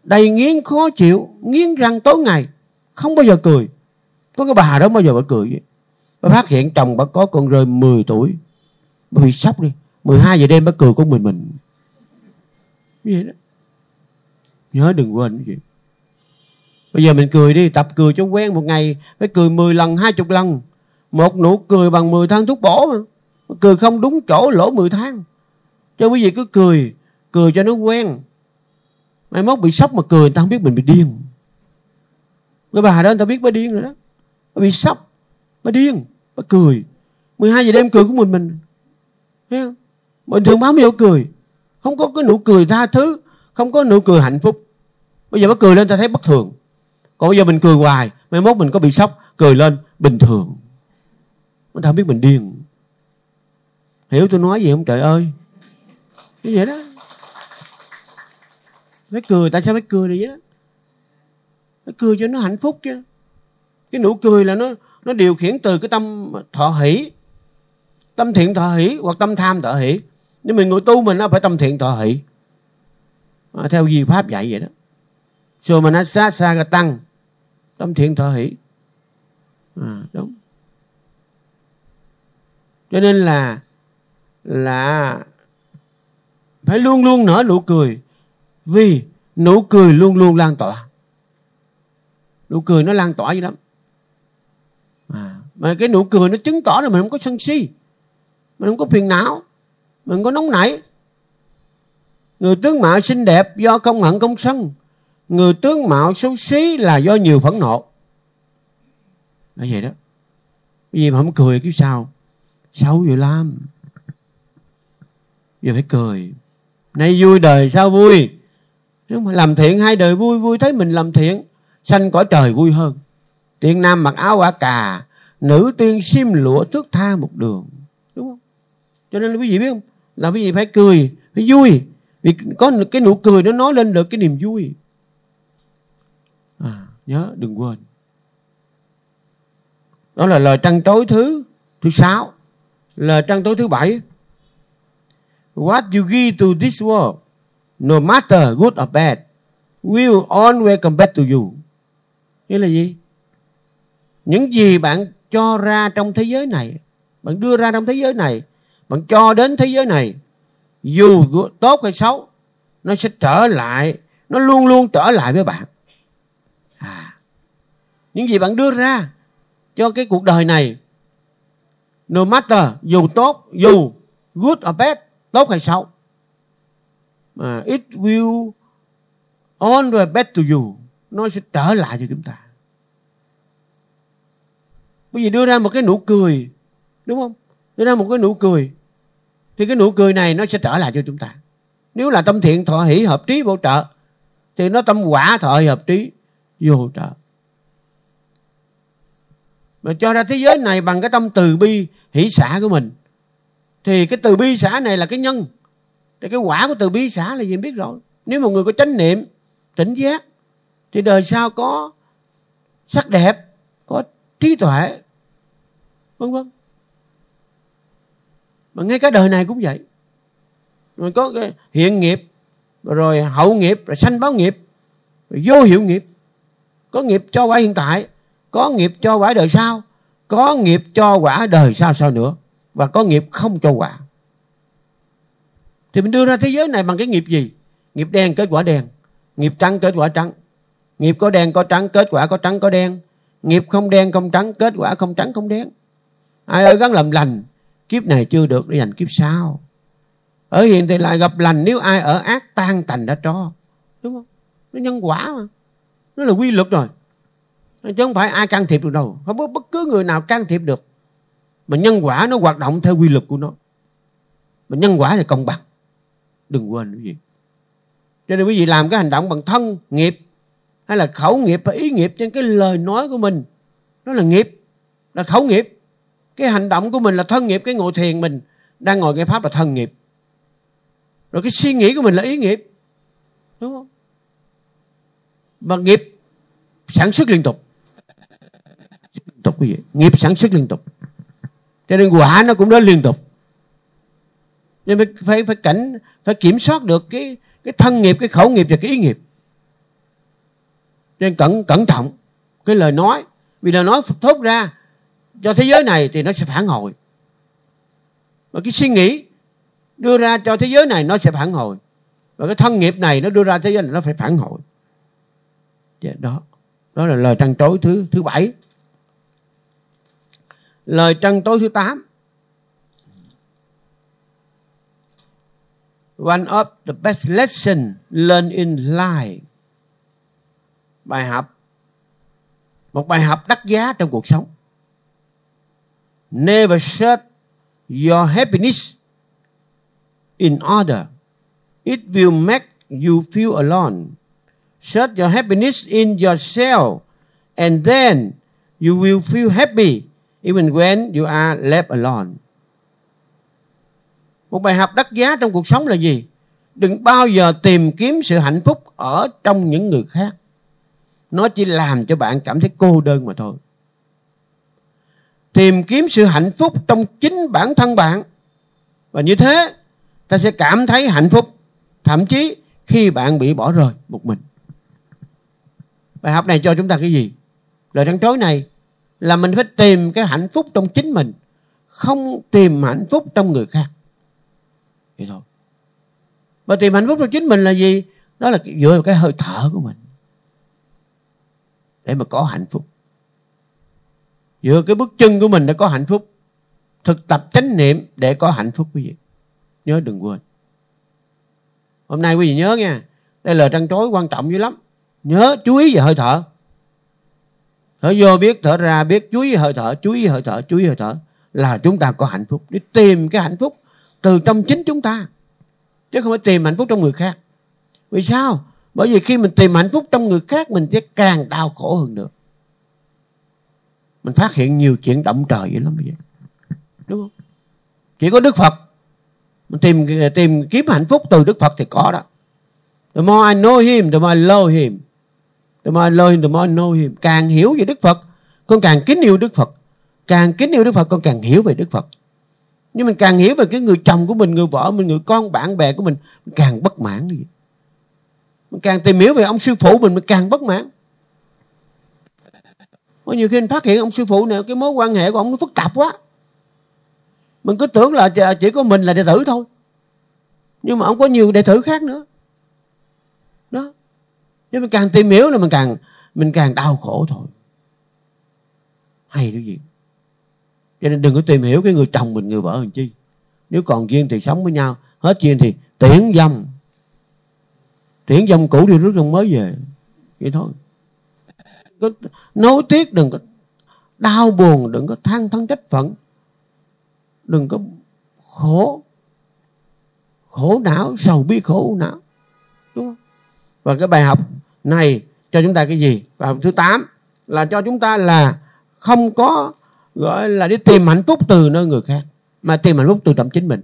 Đầy nghiến khó chịu nghiến răng tối ngày không bao giờ cười có cái bà đó bao giờ bà cười vậy. Bà phát hiện chồng bà có con rơi 10 tuổi. Bà bị sốc đi. 12 giờ đêm bà cười con mình mình. Như vậy đó. Nhớ đừng quên cái gì. Bây giờ mình cười đi, tập cười cho quen một ngày, phải cười 10 lần 20 lần. Một nụ cười bằng 10 tháng thuốc bổ mà. Cười không đúng chỗ, lỗ 10 tháng cho quý vị cứ cười cười cho nó quen. Mai mốt bị sốc mà cười, người ta không biết mình bị điên. Cái bà đó, người ta biết bà điên rồi đó bà bị sốc bà điên bà cười. 12 giờ đêm cười của mình mình, thấy không? Bình thường báo bao cười. Không có cái nụ cười tha thứ, không có nụ cười hạnh phúc. Bây giờ bà cười lên ta thấy bất thường. Còn bây giờ mình cười hoài, mai mốt mình có bị sốc, cười lên, bình thường. Mình ta không biết mình điên. Hiểu tôi nói gì không? Trời ơi. Như vậy đó. Phải cười, tại sao phải cười được vậy đó? Phải cười cho nó hạnh phúc chứ cái nụ cười là nó nó điều khiển từ cái tâm thọ hỷ. Tâm thiện thọ hỷ hoặc tâm tham thọ hỷ. Nhưng mình người tu mình nó phải tâm thiện thọ hỷ. À, theo gì pháp dạy vậy đó. So mà nó xa xa cái tăng tâm thiện thọ hỷ. À, đúng. Cho nên là là phải luôn luôn nở nụ cười. Vì nụ cười luôn luôn lan tỏa. Nụ cười nó lan tỏa gì lắm mà cái nụ cười nó chứng tỏ là mình không có sân si. Mình không có phiền não. Mình không có nóng nảy. Người tướng mạo xinh đẹp do công hận công sân. Người tướng mạo xấu xí là do nhiều phẫn nộ. Là vậy đó. Cái gì mà không cười kiểu sao? Xấu vậy lắm. Giờ phải cười. Nay vui đời sao vui? Nếu mà làm thiện hai đời vui vui thấy mình làm thiện, sanh cõi trời vui hơn. Tiện nam mặc áo quả cà nữ tiên xiêm lụa thước tha một đường. Đúng không? Cho nên quý vị biết không? Là quý vị phải cười phải vui. Vì có cái nụ cười nó nói lên được cái niềm vui. À, nhớ đừng quên. Đó là lời trăn tối thứ thứ sáu. Lời trăn tối thứ bảy. What you give to this world no matter good or bad, will always come back to you. Nghĩa là gì? Những gì bạn cho ra trong thế giới này, bạn đưa ra trong thế giới này, bạn cho đến thế giới này, dù tốt hay xấu, nó sẽ trở lại, nó luôn luôn trở lại với bạn. À, những gì bạn đưa ra cho cái cuộc đời này, no matter, dù tốt, dù good or bad, tốt hay xấu, uh, it will always back to you nó sẽ trở lại cho chúng ta bởi vì đưa ra một cái nụ cười, đúng không? Đưa ra một cái nụ cười. Thì cái nụ cười này nó sẽ trở lại cho chúng ta. Nếu là tâm thiện thọ hỷ hợp trí vô trợ, thì nó tâm quả thọ hợp trí vô trợ. Mà cho ra thế giới này bằng cái tâm từ bi, hỷ xả của mình, thì cái từ bi xả này là cái nhân. Thì cái quả của từ bi xã là gì biết rồi. Nếu một người có chánh niệm, tỉnh giác, thì đời sau có sắc đẹp trí tuệ, vân vân. Mà ngay cả đời này cũng vậy. Rồi có cái hiện nghiệp, rồi hậu nghiệp, rồi sanh báo nghiệp, rồi vô hiệu nghiệp. Có nghiệp cho quả hiện tại, có nghiệp cho quả đời sau, có nghiệp cho quả đời sau sau nữa, và có nghiệp không cho quả. Thì mình đưa ra thế giới này bằng cái nghiệp gì? Nghiệp đen kết quả đen, nghiệp trắng kết quả trắng, nghiệp có đen có trắng kết quả có trắng có đen nghiệp không đen, không trắng, kết quả không trắng, không đen. Ai ơi, gắng làm lành. Kiếp này chưa được để dành kiếp sau. Ở hiện thì lại gặp lành nếu ai ở ác tan tành đã cho đúng không? Nó nhân quả mà. Nó là quy luật rồi. Chứ không phải ai can thiệp được đâu. Không có bất cứ người nào can thiệp được. Mà nhân quả nó hoạt động theo quy luật của nó. Mà nhân quả thì công bằng. Đừng quên cái gì. Cho nên quý vị làm cái hành động bằng thân, nghiệp hay là khẩu nghiệp và ý nghiệp trên cái lời nói của mình? Nó là nghiệp, là khẩu nghiệp. Cái hành động của mình là thân nghiệp, cái ngồi thiền mình đang ngồi nghe pháp là thân nghiệp. Rồi cái suy nghĩ của mình là ý nghiệp. Đúng không? Và nghiệp sản xuất liên tục. Liên tục cái gì? Nghiệp sản xuất liên tục. Cho nên quả nó cũng đến liên tục. Nên phải phải phải cảnh, phải kiểm soát được cái cái thân nghiệp, cái khẩu nghiệp và cái ý nghiệp nên cẩn cẩn trọng cái lời nói, vì lời nói thốt ra cho thế giới này thì nó sẽ phản hồi. Và cái suy nghĩ đưa ra cho thế giới này nó sẽ phản hồi. Và cái thân nghiệp này nó đưa ra thế giới này nó phải phản hồi. Dạ, đó. Đó là lời trăn trối thứ thứ bảy. Lời trăn trối thứ tám. One of the best lesson learned in life bài học. Một bài học đắt giá trong cuộc sống. Never search your happiness in order. It will make you feel alone. Search your happiness in yourself and then you will feel happy even when you are left alone. Một bài học đắt giá trong cuộc sống là gì? Đừng bao giờ tìm kiếm sự hạnh phúc ở trong những người khác nó chỉ làm cho bạn cảm thấy cô đơn mà thôi. Tìm kiếm sự hạnh phúc trong chính bản thân bạn. Và như thế, ta sẽ cảm thấy hạnh phúc. Thậm chí, khi bạn bị bỏ rơi một mình. Bài học này cho chúng ta cái gì? Lời trăn trối này là mình phải tìm cái hạnh phúc trong chính mình, không tìm hạnh phúc trong người khác. Vậy thôi. Và tìm hạnh phúc trong chính mình là gì? Đó là dựa vào cái hơi thở của mình để mà có hạnh phúc. Dựa cái bước chân của mình để có hạnh phúc, thực tập chánh niệm để có hạnh phúc quý vị. Nhớ đừng quên. Hôm nay quý vị nhớ nha, đây là trăn trối quan trọng dữ lắm. Nhớ chú ý về hơi thở. Thở vô biết, thở ra biết, chú ý hơi thở, chú ý hơi thở, chú ý hơi thở là chúng ta có hạnh phúc. Để tìm cái hạnh phúc từ trong chính chúng ta, chứ không phải tìm hạnh phúc trong người khác. Vì sao? Bởi vì khi mình tìm hạnh phúc trong người khác mình sẽ càng đau khổ hơn nữa. Mình phát hiện nhiều chuyện động trời vậy lắm vậy đúng không? Chỉ có đức phật. Mình tìm tìm kiếm hạnh phúc từ đức phật thì có đó. The more I know him the more I love him. The more I love him the more I know him. Càng hiểu về đức phật con càng kính yêu đức phật. Càng kính yêu đức phật con càng hiểu về đức phật. Nhưng mình càng hiểu về cái người chồng của mình người vợ mình người con bạn bè của mình, mình càng bất mãn gì mình càng tìm hiểu về ông sư phụ mình mình càng bất mãn. Có nhiều khi mình phát hiện ông sư phụ này, cái mối quan hệ của ông nó phức tạp quá. Mình cứ tưởng là chỉ có mình là đệ tử thôi. Nhưng mà ông có nhiều đệ tử khác nữa. Đó. Nhưng mình càng tìm hiểu là mình càng mình càng đau khổ thôi. Hay cái gì? Cho nên đừng có tìm hiểu cái người chồng mình, người vợ làm chi. Nếu còn duyên thì sống với nhau, hết duyên thì tiễn dâm chuyển dòng cũ đi rước dòng mới về. Vậy thôi. Có nối tiếc đừng có đau buồn, đừng có than thân trách phận. Đừng có khổ khổ não, sầu bi khổ não. Đúng không? Và cái bài học này cho chúng ta cái gì? Bài học thứ 8 là cho chúng ta là không có, gọi là đi tìm hạnh phúc từ nơi người khác, mà tìm hạnh phúc từ trong chính mình.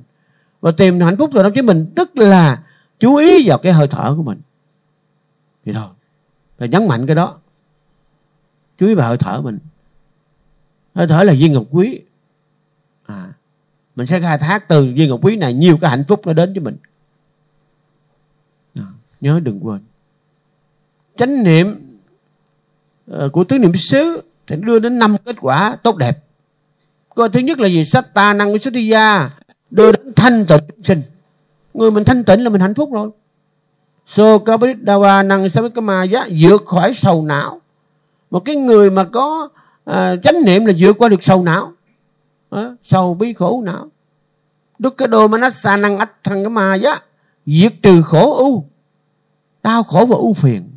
Và tìm hạnh phúc từ trong chính mình tức là chú ý vào cái hơi thở của mình. Thì thôi phải nhấn mạnh cái đó. Chú ý vào hơi thở mình. Hơi thở là viên ngọc quý. À, mình sẽ khai thác từ viên ngọc quý này nhiều cái hạnh phúc nó đến với mình. À, nhớ đừng quên. Chánh niệm ờ, của tứ niệm xứ thì đưa đến năm kết quả tốt đẹp. Coi thứ nhất là gì? Sách ta năng sách gia đưa đến thanh tịnh sinh. Người mình thanh tịnh là mình hạnh phúc rồi. So Kabbalah năng Samikama giá vượt khỏi sầu não. Một cái người mà có à, chánh niệm là vượt qua được sầu não. À, sầu bi khổ não. Đức cái đồ mà nó năng ách thằng cái mà giá diệt trừ khổ ưu. Đau khổ và ưu phiền.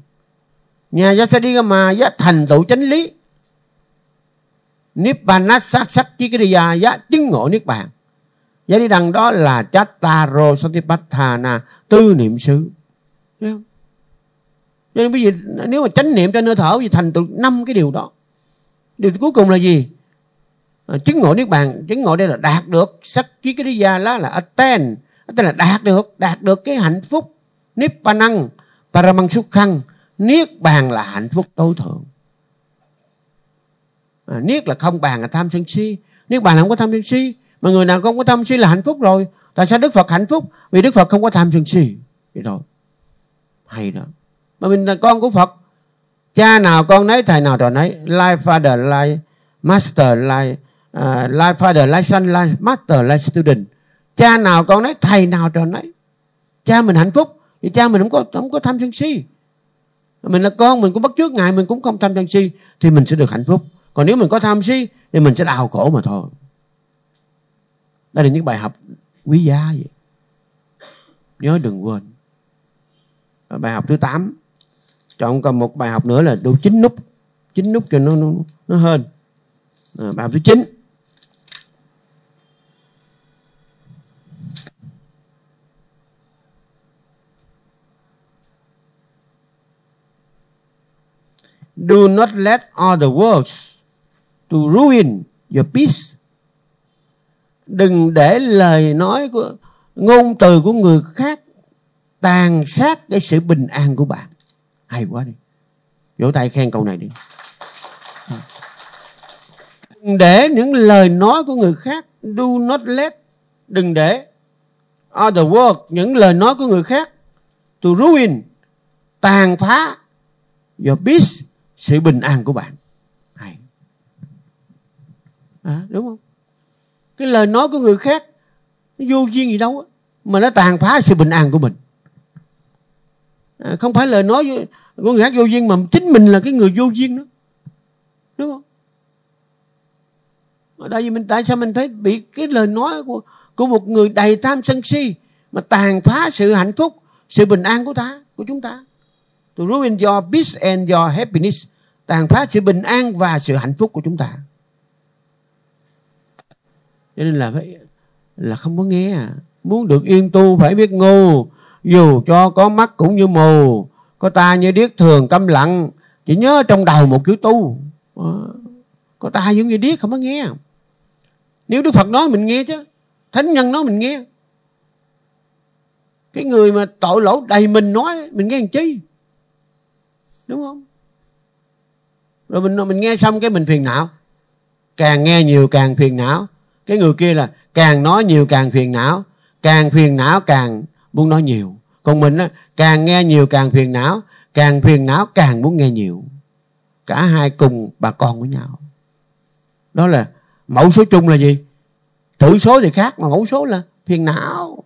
Nhà giá sẽ đi cái mà giá thành tựu chánh lý. Nibbana sát sát chí cái giá giá chứng ngộ Niết Bàn. Giá đi đằng đó là Chattaro Satipatthana tư niệm xứ. Thấy không? Cho nên quý vị, nếu mà chánh niệm cho nơi thở thì thành tựu năm cái điều đó. Điều cuối cùng là gì? À, chứng ngộ niết bàn, chứng ngộ đây là đạt được sắc chí cái lý gia lá là attain, tức là đạt được, đạt được cái hạnh phúc nippanang, paramang sukhang, niết bàn là hạnh phúc tối thượng. À, niết là không bàn là tham sân si, niết bàn là không có tham sân si, mà người nào không có tham suy là hạnh phúc rồi. Tại sao Đức Phật hạnh phúc? Vì Đức Phật không có tham sân si. Vậy thôi. Hay đó. Mà mình là con của phật. Cha nào con nấy thầy nào trò nấy. Life father life master life uh, life father life son life master life student. Cha nào con nấy thầy nào trò nấy. Cha mình hạnh phúc. Thì cha mình không có không có tham sân si. Mình là con mình cũng bắt trước ngài mình cũng không tham sân si thì mình sẽ được hạnh phúc. Còn nếu mình có tham si thì mình sẽ đau khổ mà thôi đây là những bài học quý giá vậy. Nhớ đừng quên. Bài học thứ 8 chọn còn một bài học nữa là đủ chín nút. Chín nút cho nó nó, nó hơn à, bài học thứ 9 Do not let other words to ruin your peace. Đừng để lời nói của ngôn từ của người khác tàn sát cái sự bình an của bạn. Hay quá đi. Vỗ tay khen câu này đi. Đừng để những lời nói của người khác do not let. Đừng để. Other world những lời nói của người khác to ruin tàn phá your peace sự bình an của bạn. Hay. À, đúng không? Cái lời nói của người khác nó vô duyên gì đâu mà nó tàn phá sự bình an của mình. À, không phải lời nói của người khác vô duyên mà chính mình là cái người vô duyên đó. Đúng không? Ở đây mình tại sao mình thấy bị cái lời nói của của một người đầy tham sân si mà tàn phá sự hạnh phúc sự bình an của ta của chúng ta? To ruin your peace and your happiness. Tàn phá sự bình an và sự hạnh phúc của chúng ta cho nên là phải là không có nghe. À. muốn được yên tu phải biết ngu. Dù cho có mắt cũng như mù, có ta như điếc thường câm lặng, chỉ nhớ trong đầu một chữ tu. Có ta giống như điếc không có nghe. Nếu đức phật nói mình nghe chứ, thánh nhân nói mình nghe. Cái người mà tội lỗi đầy mình nói, mình nghe làm chi? Đúng không? Rồi mình mình nghe xong cái mình phiền não. Càng nghe nhiều càng phiền não cái người kia là càng nói nhiều càng phiền não càng phiền não càng muốn nói nhiều. Còn mình á, càng nghe nhiều càng phiền não càng phiền não càng muốn nghe nhiều. Cả hai cùng bà con với nhau. Đó là mẫu số chung là gì? Tử số thì khác mà mẫu số là phiền não.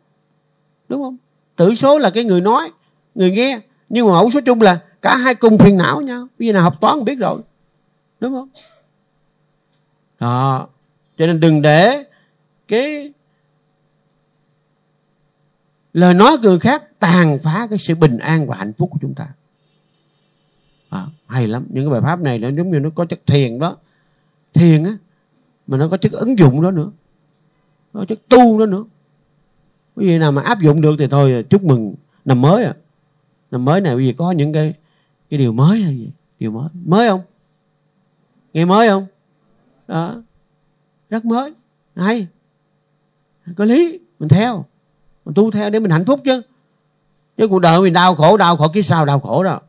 Đúng không? Tử số là cái người nói người nghe. Nhưng mà mẫu số chung là cả hai cùng phiền não nhau. Bây giờ nào học toán biết rồi. Đúng không? Đó cho nên đừng để cái lời nói người khác tàn phá cái sự bình an và hạnh phúc của chúng ta. À, hay lắm. Những cái bài pháp này nó giống như nó có chất thiền đó. Thiền á mà nó có chất ứng dụng đó nữa. Có chất tu đó nữa. Cái gì nào mà áp dụng được thì thôi chúc mừng năm mới à. Năm mới này quý vị có những cái cái điều mới hay gì? Điều mới. Mới không? Nghe mới không? Đó rất mới. Hay. Có lý. Mình theo. Mình tu theo để mình hạnh phúc chứ. Chứ cuộc đời mình đau khổ đau khổ kiếp sau, đau khổ đó.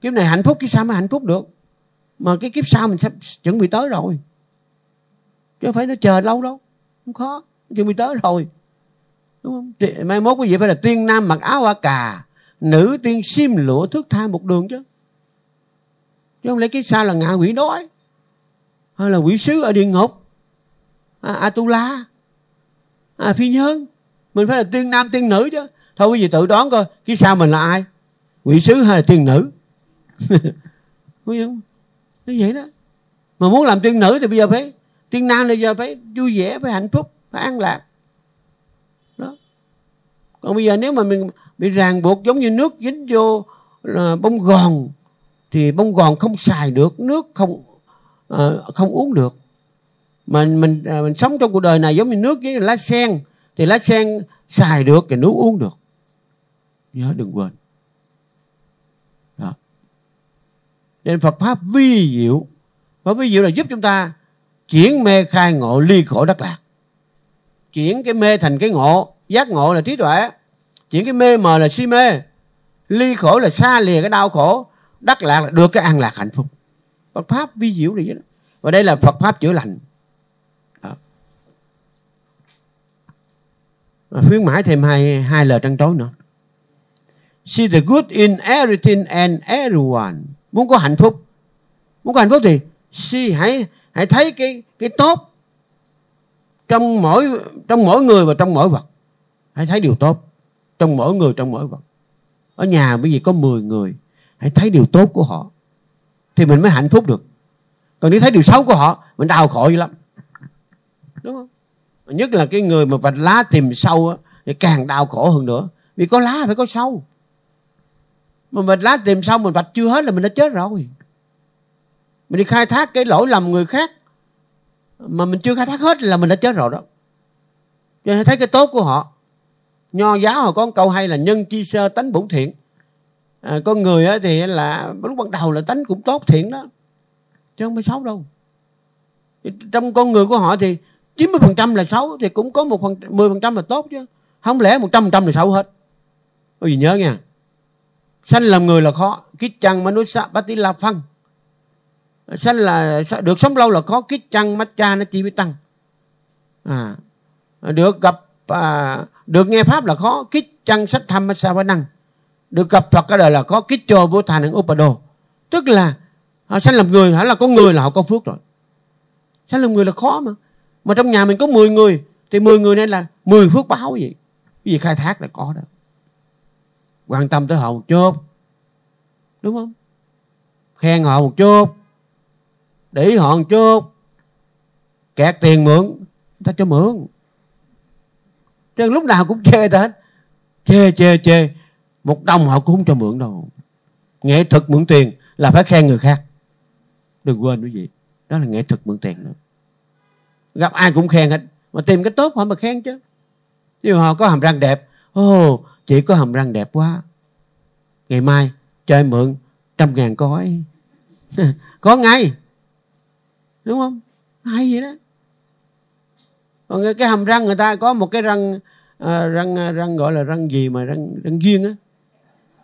Kiếp này hạnh phúc, kiếp sau mới hạnh phúc được. Mà cái kiếp sau mình sắp chuẩn bị tới rồi. Chứ phải nó chờ lâu đâu. Không khó. Chuẩn bị tới rồi. Đúng không? Thì mai mốt quý vị phải là tiên nam mặc áo hoa cà, nữ tiên sim lụa thước tha một đường chứ. Chứ không lẽ kiếp sau là ngạ quỷ đói hay là quỷ sứ ở địa ngục? À, atula. À, phi nhân mình phải là tiên nam tiên nữ chứ. Thôi quý vị tự đoán coi cái sao mình là ai? Quỷ sứ hay là tiên nữ? [LAUGHS] Quý không? Nó vậy đó. Mà muốn làm tiên nữ thì bây giờ phải tiên nam thì giờ phải vui vẻ phải hạnh phúc phải an lạc. Đó. Còn bây giờ nếu mà mình bị ràng buộc giống như nước dính vô là bông gòn thì bông gòn không xài được nước không à, không uống được. Mà mình à, mình sống trong cuộc đời này giống như nước với lá sen thì lá sen xài được thì nước uống được. Nhớ đừng quên. Đó. Nên Phật pháp vi diệu. Và vi diệu là giúp chúng ta chuyển mê khai ngộ ly khổ đắc lạc. Chuyển cái mê thành cái ngộ. Giác ngộ là trí tuệ. Chuyển cái mê mờ là si mê. Ly khổ là xa lìa cái đau khổ. Đắc lạc là được cái an lạc hạnh phúc. Phật pháp vi diệu này vậy đó và đây là Phật pháp chữa lành. Đó. khuyến mãi thêm hai hai lời trăn trối nữa. See the good in everything and everyone. Muốn có hạnh phúc. Muốn có hạnh phúc thì see, hãy hãy thấy cái cái tốt trong mỗi trong mỗi người và trong mỗi vật. Hãy thấy điều tốt trong mỗi người, trong mỗi vật. Ở nhà bởi vì có 10 người, hãy thấy điều tốt của họ thì mình mới hạnh phúc được. Còn nếu thấy điều xấu của họ, mình đau khổ dữ lắm. Đúng không? Nhất là cái người mà vạch lá tìm sâu á, thì càng đau khổ hơn nữa. Vì có lá phải có sâu. Mà vạch lá tìm sâu, mình vạch chưa hết là mình đã chết rồi. Mình đi khai thác cái lỗi lầm người khác, mà mình chưa khai thác hết là mình đã chết rồi đó. Cho nên thấy cái tốt của họ. Nho giáo họ có một câu hay là, nhân chi sơ tánh bổn thiện à, con người á thì là lúc ban đầu là tánh cũng tốt thiện đó chứ không phải xấu đâu. Trong con người của họ thì 90% là xấu thì cũng có một phần 10% là tốt chứ. Không lẽ 100% là xấu hết? Có gì nhớ nha. Sanh làm người là khó. Kít chăng manusa bati la phăng sanh là được sống lâu là khó. Kít chăng mắt cha nó chi với tăng. À, được gặp à, được nghe pháp là khó. Kít chăng sách tham sa năng được gặp Phật cái đời là có kít cho vô thành upado tức là họ sanh làm người hẳn là có người là họ có phước rồi. Sanh làm người là khó mà. Mà trong nhà mình có 10 người, thì 10 người nên là 10 phước báo vậy. Cái gì khai thác là có đó. Quan tâm tới họ một chút. Đúng không? Khen họ một chút. Để ý họ một chút. Kẹt tiền mượn ta cho mượn. Chứ lúc nào cũng chê ta hết. Chê chê chê một đồng họ cũng không cho mượn đâu. Nghệ thuật mượn tiền là phải khen người khác. Đừng quên quý vị đó là nghệ thuật mượn tiền nữa. Gặp ai cũng khen hết mà tìm cái tốt họ mà khen chứ. Chứ họ có hàm răng đẹp ô oh, chị có hàm răng đẹp quá. Ngày mai cho em mượn trăm ngàn coi. [LAUGHS] Có ngay. Đúng không? Hay vậy đó. Còn cái hàm răng người ta có một cái răng à, răng răng gọi là răng gì mà răng răng duyên á?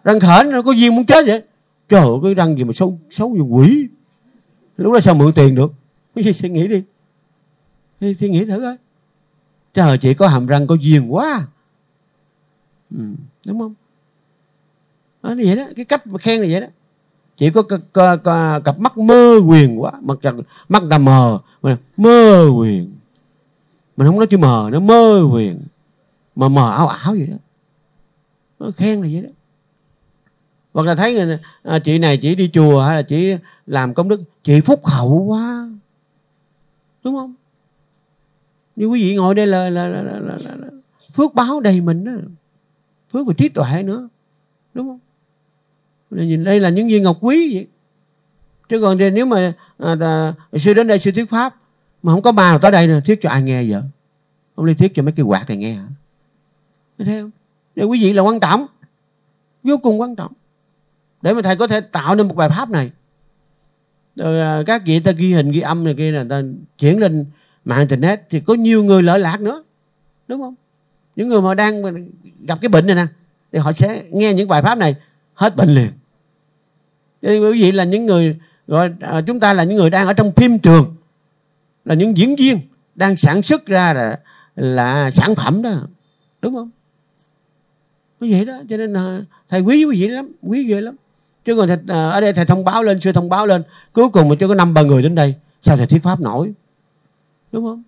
Răng khển nó có duyên muốn chết vậy? Trời ơi cái răng gì mà xấu xấu như quỷ. Lúc đó sao mượn tiền được? Cái gì suy nghĩ đi. Thì, thì nghĩ thử coi. Trời chị có hàm răng có duyên quá. Ừ, đúng không? Đó, như vậy đó cái cách mà khen là vậy đó. Chỉ có cặp, cặp mắt mơ quyền quá. Mặt mắt ta mờ mà mơ quyền mình không nói chữ mờ nó mơ quyền mà mờ ảo ảo vậy đó. Nó khen là vậy đó hoặc là thấy người, à, chị này chỉ đi chùa hay là chị làm công đức chị phúc hậu quá. Đúng không? Như quý vị ngồi đây là là, là, là, là, là, là phước báo đầy mình đó. Phước về trí tuệ nữa. Đúng không? Nhìn đây là những viên ngọc quý vậy. Chứ còn thì nếu mà à, à, sư đến đây sư thuyết pháp mà không có bà nào tới đây nữa thuyết cho ai nghe vậy? Không đi thuyết cho mấy cái quạt này nghe hả? Thấy không? Để quý vị là quan trọng. Vô cùng quan trọng để mà thầy có thể tạo nên một bài pháp này. Rồi à, các vị ta ghi hình, ghi âm này kia là ta chuyển lên mạng internet thì có nhiều người lợi lạc nữa. Đúng không? Những người mà đang gặp cái bệnh này nè, thì họ sẽ nghe những bài pháp này hết bệnh liền. Thế quý vị là những người, gọi à, chúng ta là những người đang ở trong phim trường, là những diễn viên đang sản xuất ra là là sản phẩm đó. Đúng không? Như vậy đó, cho nên à, thầy quý quý vị lắm, quý ghê lắm chứ còn thầy, à, ở đây thầy thông báo lên chưa thông báo lên cuối cùng mà chưa có năm ba người đến đây sao thầy thuyết pháp nổi? Đúng không?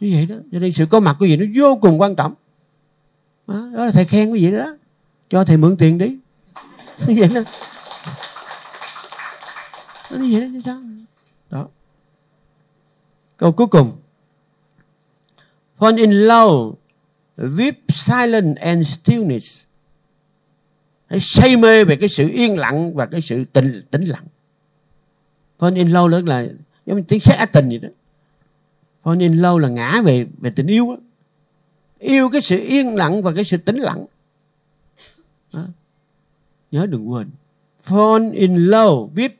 Như vậy đó cho nên sự có mặt của gì nó vô cùng quan trọng. Đó, đó là thầy khen cái gì đó cho thầy mượn tiền đi. [LAUGHS] Như vậy đó. Nó như vậy đó chứ sao? Đó. Câu cuối cùng. Fall in love with silence and stillness hãy say mê về cái sự yên lặng và cái sự tĩnh tĩnh lặng. Fall in love nữa là giống như tiếng xét tình vậy đó. Fall in love là ngã về về tình yêu đó. yêu cái sự yên lặng và cái sự tĩnh lặng. Đó. nhớ đừng quên. Fall in love with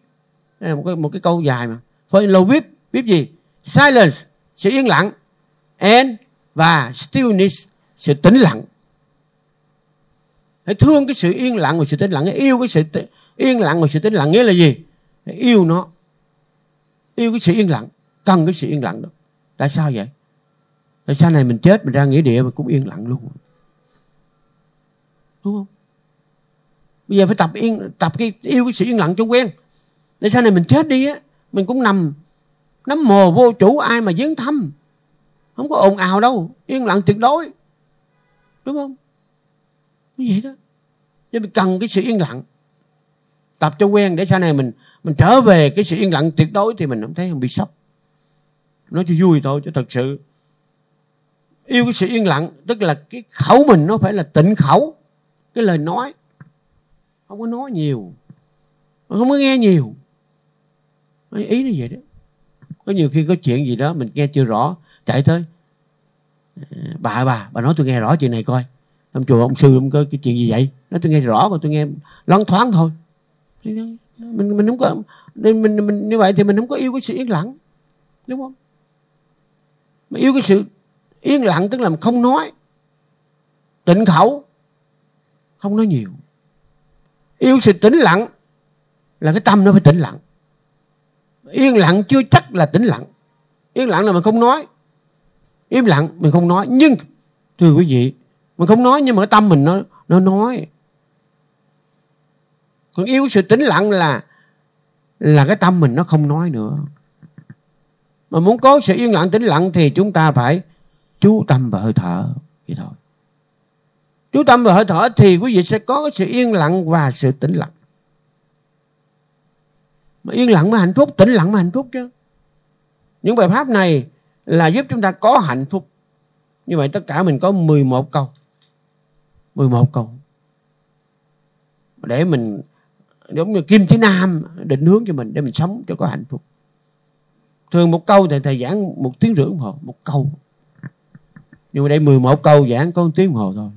đây là một cái một cái câu dài mà. Fall in love with with gì? Silence, sự yên lặng. And và stillness, sự tĩnh lặng hãy thương cái sự yên lặng và sự tĩnh lặng. Hãy yêu cái sự t- yên lặng và sự tĩnh lặng nghĩa là gì? Hãy yêu nó. Yêu cái sự yên lặng, cần cái sự yên lặng đó. Tại sao vậy? Tại sao này mình chết, mình ra nghĩa địa mình cũng yên lặng luôn. Đúng không? Bây giờ phải tập yên, tập cái yêu cái sự yên lặng cho quen. Để sau này mình chết đi á, mình cũng nằm, nắm mồ vô chủ ai mà viếng thăm không có ồn ào đâu, yên lặng tuyệt đối. Đúng không? Như vậy đó chứ mình cần cái sự yên lặng. Tập cho quen để sau này mình mình trở về cái sự yên lặng tuyệt đối thì mình không thấy không bị sốc. Nói cho vui thôi, chứ thật sự. Yêu cái sự yên lặng, tức là cái khẩu mình nó phải là tịnh khẩu. Cái lời nói. Không có nói nhiều. Không có nghe nhiều. Ý nó vậy đó. Có nhiều khi có chuyện gì đó mình nghe chưa rõ, chạy tới. Ờ, bà bà bà nói tôi nghe rõ chuyện này coi. Trong chùa, ông sư ông có cái chuyện gì vậy? Nó tôi nghe rõ mà tôi nghe loáng thoáng thôi. Mình mình không có mình, mình, mình như vậy thì mình không có yêu cái sự yên lặng đúng không? Mà yêu cái sự yên lặng tức là không nói tịnh khẩu không nói nhiều. Yêu sự tĩnh lặng là cái tâm nó phải tĩnh lặng. Yên lặng chưa chắc là tĩnh lặng. Yên lặng là mình không nói. Im lặng mình không nói. Nhưng thưa quý vị mình không nói nhưng mà cái tâm mình nó nó nói còn yêu sự tĩnh lặng là là cái tâm mình nó không nói nữa. Mà muốn có sự yên lặng tĩnh lặng thì chúng ta phải chú tâm vào hơi thở. Vậy thôi. Chú tâm vào hơi thở thì quý vị sẽ có cái sự yên lặng và sự tĩnh lặng. Mà yên lặng mới hạnh phúc, tĩnh lặng mới hạnh phúc chứ. Những bài pháp này là giúp chúng ta có hạnh phúc. Như vậy tất cả mình có 11 câu. 11 câu. Để mình giống như kim chỉ nam định hướng cho mình để mình sống cho có hạnh phúc. Thường một câu thì thầy giảng một tiếng rưỡi đồng hồ, một câu. Nhưng mà đây 11 câu giảng có một tiếng đồng hồ thôi.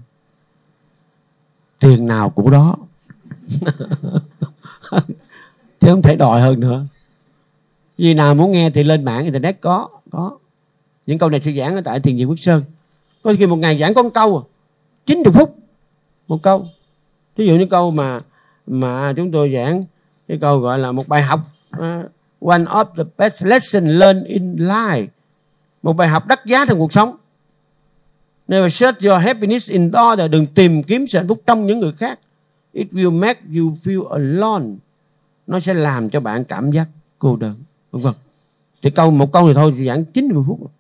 Tiền nào của đó. [LAUGHS] Chứ không thể đòi hơn nữa. Vì nào muốn nghe thì lên mạng internet có có. Những câu này sẽ giảng ở tại thiền viện quốc sơn. Có khi một ngày giảng có một câu à. 90 phút. Một câu. Ví dụ như câu mà mà chúng tôi giảng cái câu gọi là một bài học uh, one of the best lesson learned in life một bài học đắt giá trong cuộc sống Never search your happiness in others. Đừng tìm kiếm sự hạnh phúc trong những người khác. It will make you feel alone. Nó sẽ làm cho bạn cảm giác cô đơn. vân vân Thì câu một câu thì thôi thì giảng 90 phút.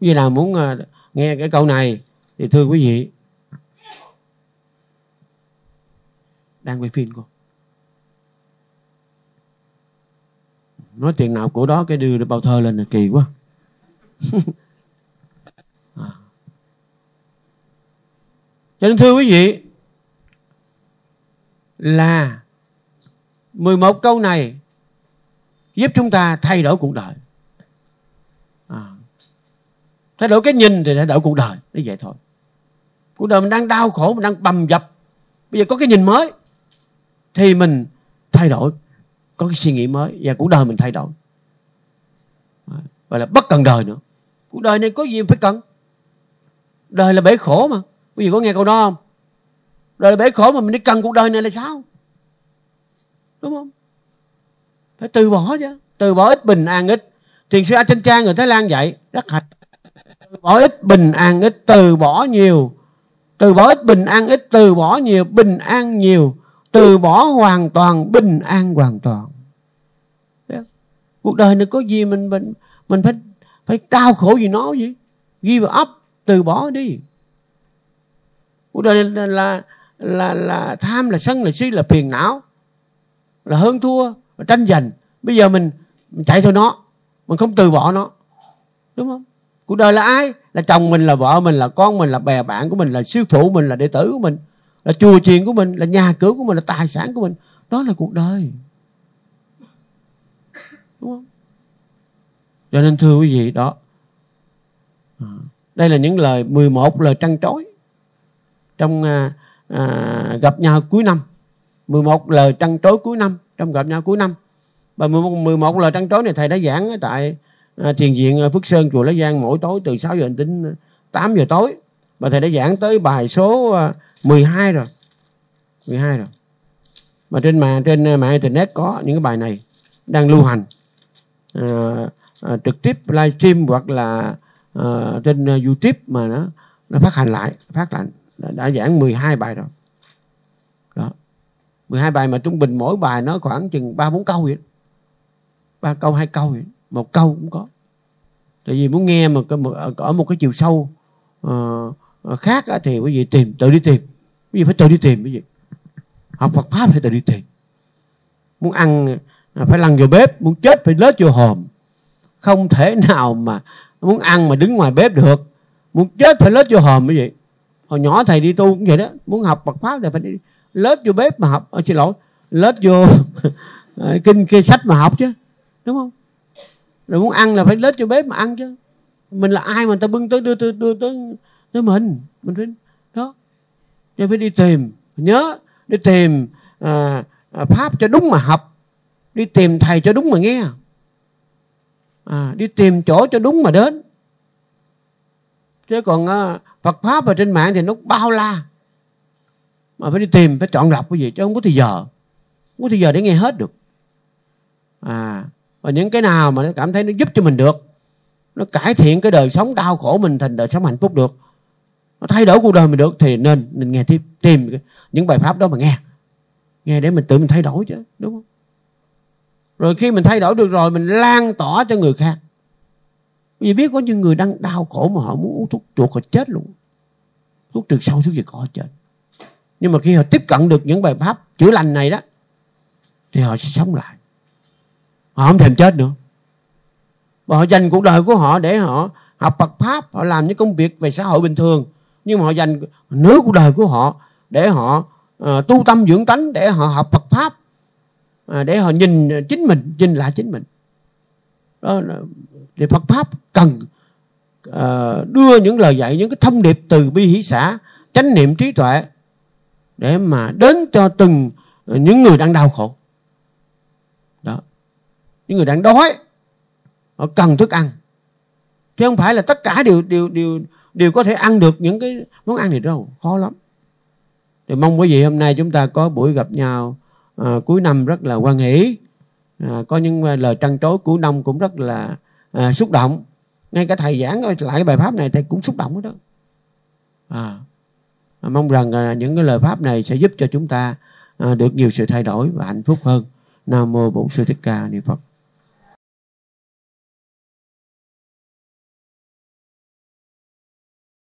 Vì nào muốn uh, nghe cái câu này thì thưa quý vị đang quay phim con nói tiền nào của đó, cái đưa được bao thơ lên là kỳ quá. [LAUGHS] À. cho nên thưa quý vị, là 11 câu này giúp chúng ta thay đổi cuộc đời. À. thay đổi cái nhìn thì thay đổi cuộc đời như vậy thôi. Cuộc đời mình đang đau khổ, mình đang bầm dập. Bây giờ có cái nhìn mới thì mình thay đổi. Có cái suy nghĩ mới và cuộc đời mình thay đổi. Và là bất cần đời nữa. Cuộc đời này có gì phải cần? Đời là bể khổ mà. Quý vị có nghe câu đó không? Đời là bể khổ mà mình đi cần cuộc đời này là sao? Đúng không? Phải từ bỏ chứ. Từ bỏ ít bình an ít. Thiền sư a trên trang người thái lan dạy rất hạch từ bỏ ít bình an ít, từ bỏ nhiều. Từ bỏ ít bình an ít, từ bỏ nhiều, bình an nhiều từ bỏ hoàn toàn bình an hoàn toàn. Cuộc đời này có gì mình mình mình phải phải đau khổ gì nó gì give up từ bỏ đi. Cuộc đời là là là, là tham là sân là si là phiền não là hơn thua là tranh giành. Bây giờ mình, mình chạy theo nó mình không từ bỏ nó. Đúng không? Cuộc đời là ai? Là chồng mình là vợ mình là con mình là bè bạn của mình là sư phụ mình là đệ tử của mình là chùa chiền của mình là nhà cửa của mình là tài sản của mình. Đó là cuộc đời. Đúng không? Cho nên thưa quý vị đó. À, đây là những lời 11 lời trăn trối trong à, à, gặp nhau cuối năm. 11 lời trăn trối cuối năm trong gặp nhau cuối năm. Và 11, 11 lời trăn trối này thầy đã giảng tại à, thiền viện Phước Sơn chùa Lá Giang mỗi tối từ 6 giờ đến 8 giờ tối. Và thầy đã giảng tới bài số à, 12 rồi. 12 rồi. Mà trên mạng trên ờ, mạng internet có những cái bài này đang lưu hành. À, à, trực tiếp livestream hoặc là à, trên YouTube mà nó nó phát hành lại phát lại đã, đã giảng 12 bài rồi. Đó. 12 bài mà trung bình mỗi bài nó khoảng chừng ba bốn câu vậy ba câu hai câu vậy một câu cũng có. Tại vì muốn nghe mà ở một cái chiều sâu uh, khác thì quý vị tìm tự đi tìm quý vị phải tự đi tìm quý vị học Phật pháp phải tự đi tìm. Muốn ăn à, phải lăn vào bếp muốn chết phải lết vô hòm. Không thể nào mà muốn ăn mà đứng ngoài bếp được. Muốn chết phải lết vô hòm quý vị hồi nhỏ thầy đi tu cũng vậy đó. Muốn học Phật pháp thì phải đi lết vô bếp mà học. À, xin lỗi lết vô [LAUGHS] ờ, kinh kia sách mà học chứ đúng không? Rồi muốn ăn là phải lết vô bếp mà ăn chứ. Mình là ai mà người ta bưng tới đưa đưa, đưa tới tới mình? Mình phải đó cho phải đi tìm nhớ đi tìm à, à, pháp cho đúng mà học. Đi tìm thầy cho đúng mà nghe. À, đi tìm chỗ cho đúng mà đến. Chứ còn à, Phật pháp ở trên mạng thì nó bao la. Mà phải đi tìm phải chọn lọc cái gì chứ không có thời giờ. Không có thời giờ để nghe hết được. À và những cái nào mà nó cảm thấy nó giúp cho mình được nó cải thiện cái đời sống đau khổ mình thành đời sống hạnh phúc được thay đổi cuộc đời mình được thì nên nên nghe tiếp, tìm những bài pháp đó mà nghe. Nghe để mình tự mình thay đổi chứ, đúng không? Rồi khi mình thay đổi được rồi, mình lan tỏa cho người khác. Vì biết có những người đang đau khổ mà họ muốn uống thuốc chuột, họ chết luôn. Thuốc trừ sâu, thuốc gì có chết nhưng mà khi họ tiếp cận được những bài pháp chữa lành này đó, thì họ sẽ sống lại. Họ không thèm chết nữa. Và họ dành cuộc đời của họ để họ học Phật pháp, họ làm những công việc về xã hội bình thường nhưng mà họ dành nửa cuộc đời của họ để họ uh, tu tâm dưỡng tánh để họ học Phật pháp uh, để họ nhìn chính mình nhìn lại chính mình. Đó là, thì Phật pháp cần uh, đưa những lời dạy những cái thông điệp từ bi hỷ xã chánh niệm trí tuệ để mà đến cho từng những người đang đau khổ. Đó. Những người đang đói họ cần thức ăn. Chứ không phải là tất cả đều đều đều đều có thể ăn được những cái món ăn này đâu khó lắm. Thì mong quý vị hôm nay chúng ta có buổi gặp nhau à, cuối năm rất là quan hỷ. À, có những à, lời trăn trối cuối năm cũng rất là à, xúc động. Ngay cả thầy giảng lại cái bài pháp này thầy cũng xúc động đó. À, à, mong rằng à, những cái lời pháp này sẽ giúp cho chúng ta à, được nhiều sự thay đổi và hạnh phúc hơn. Nam mô bổn sư thích ca ni phật.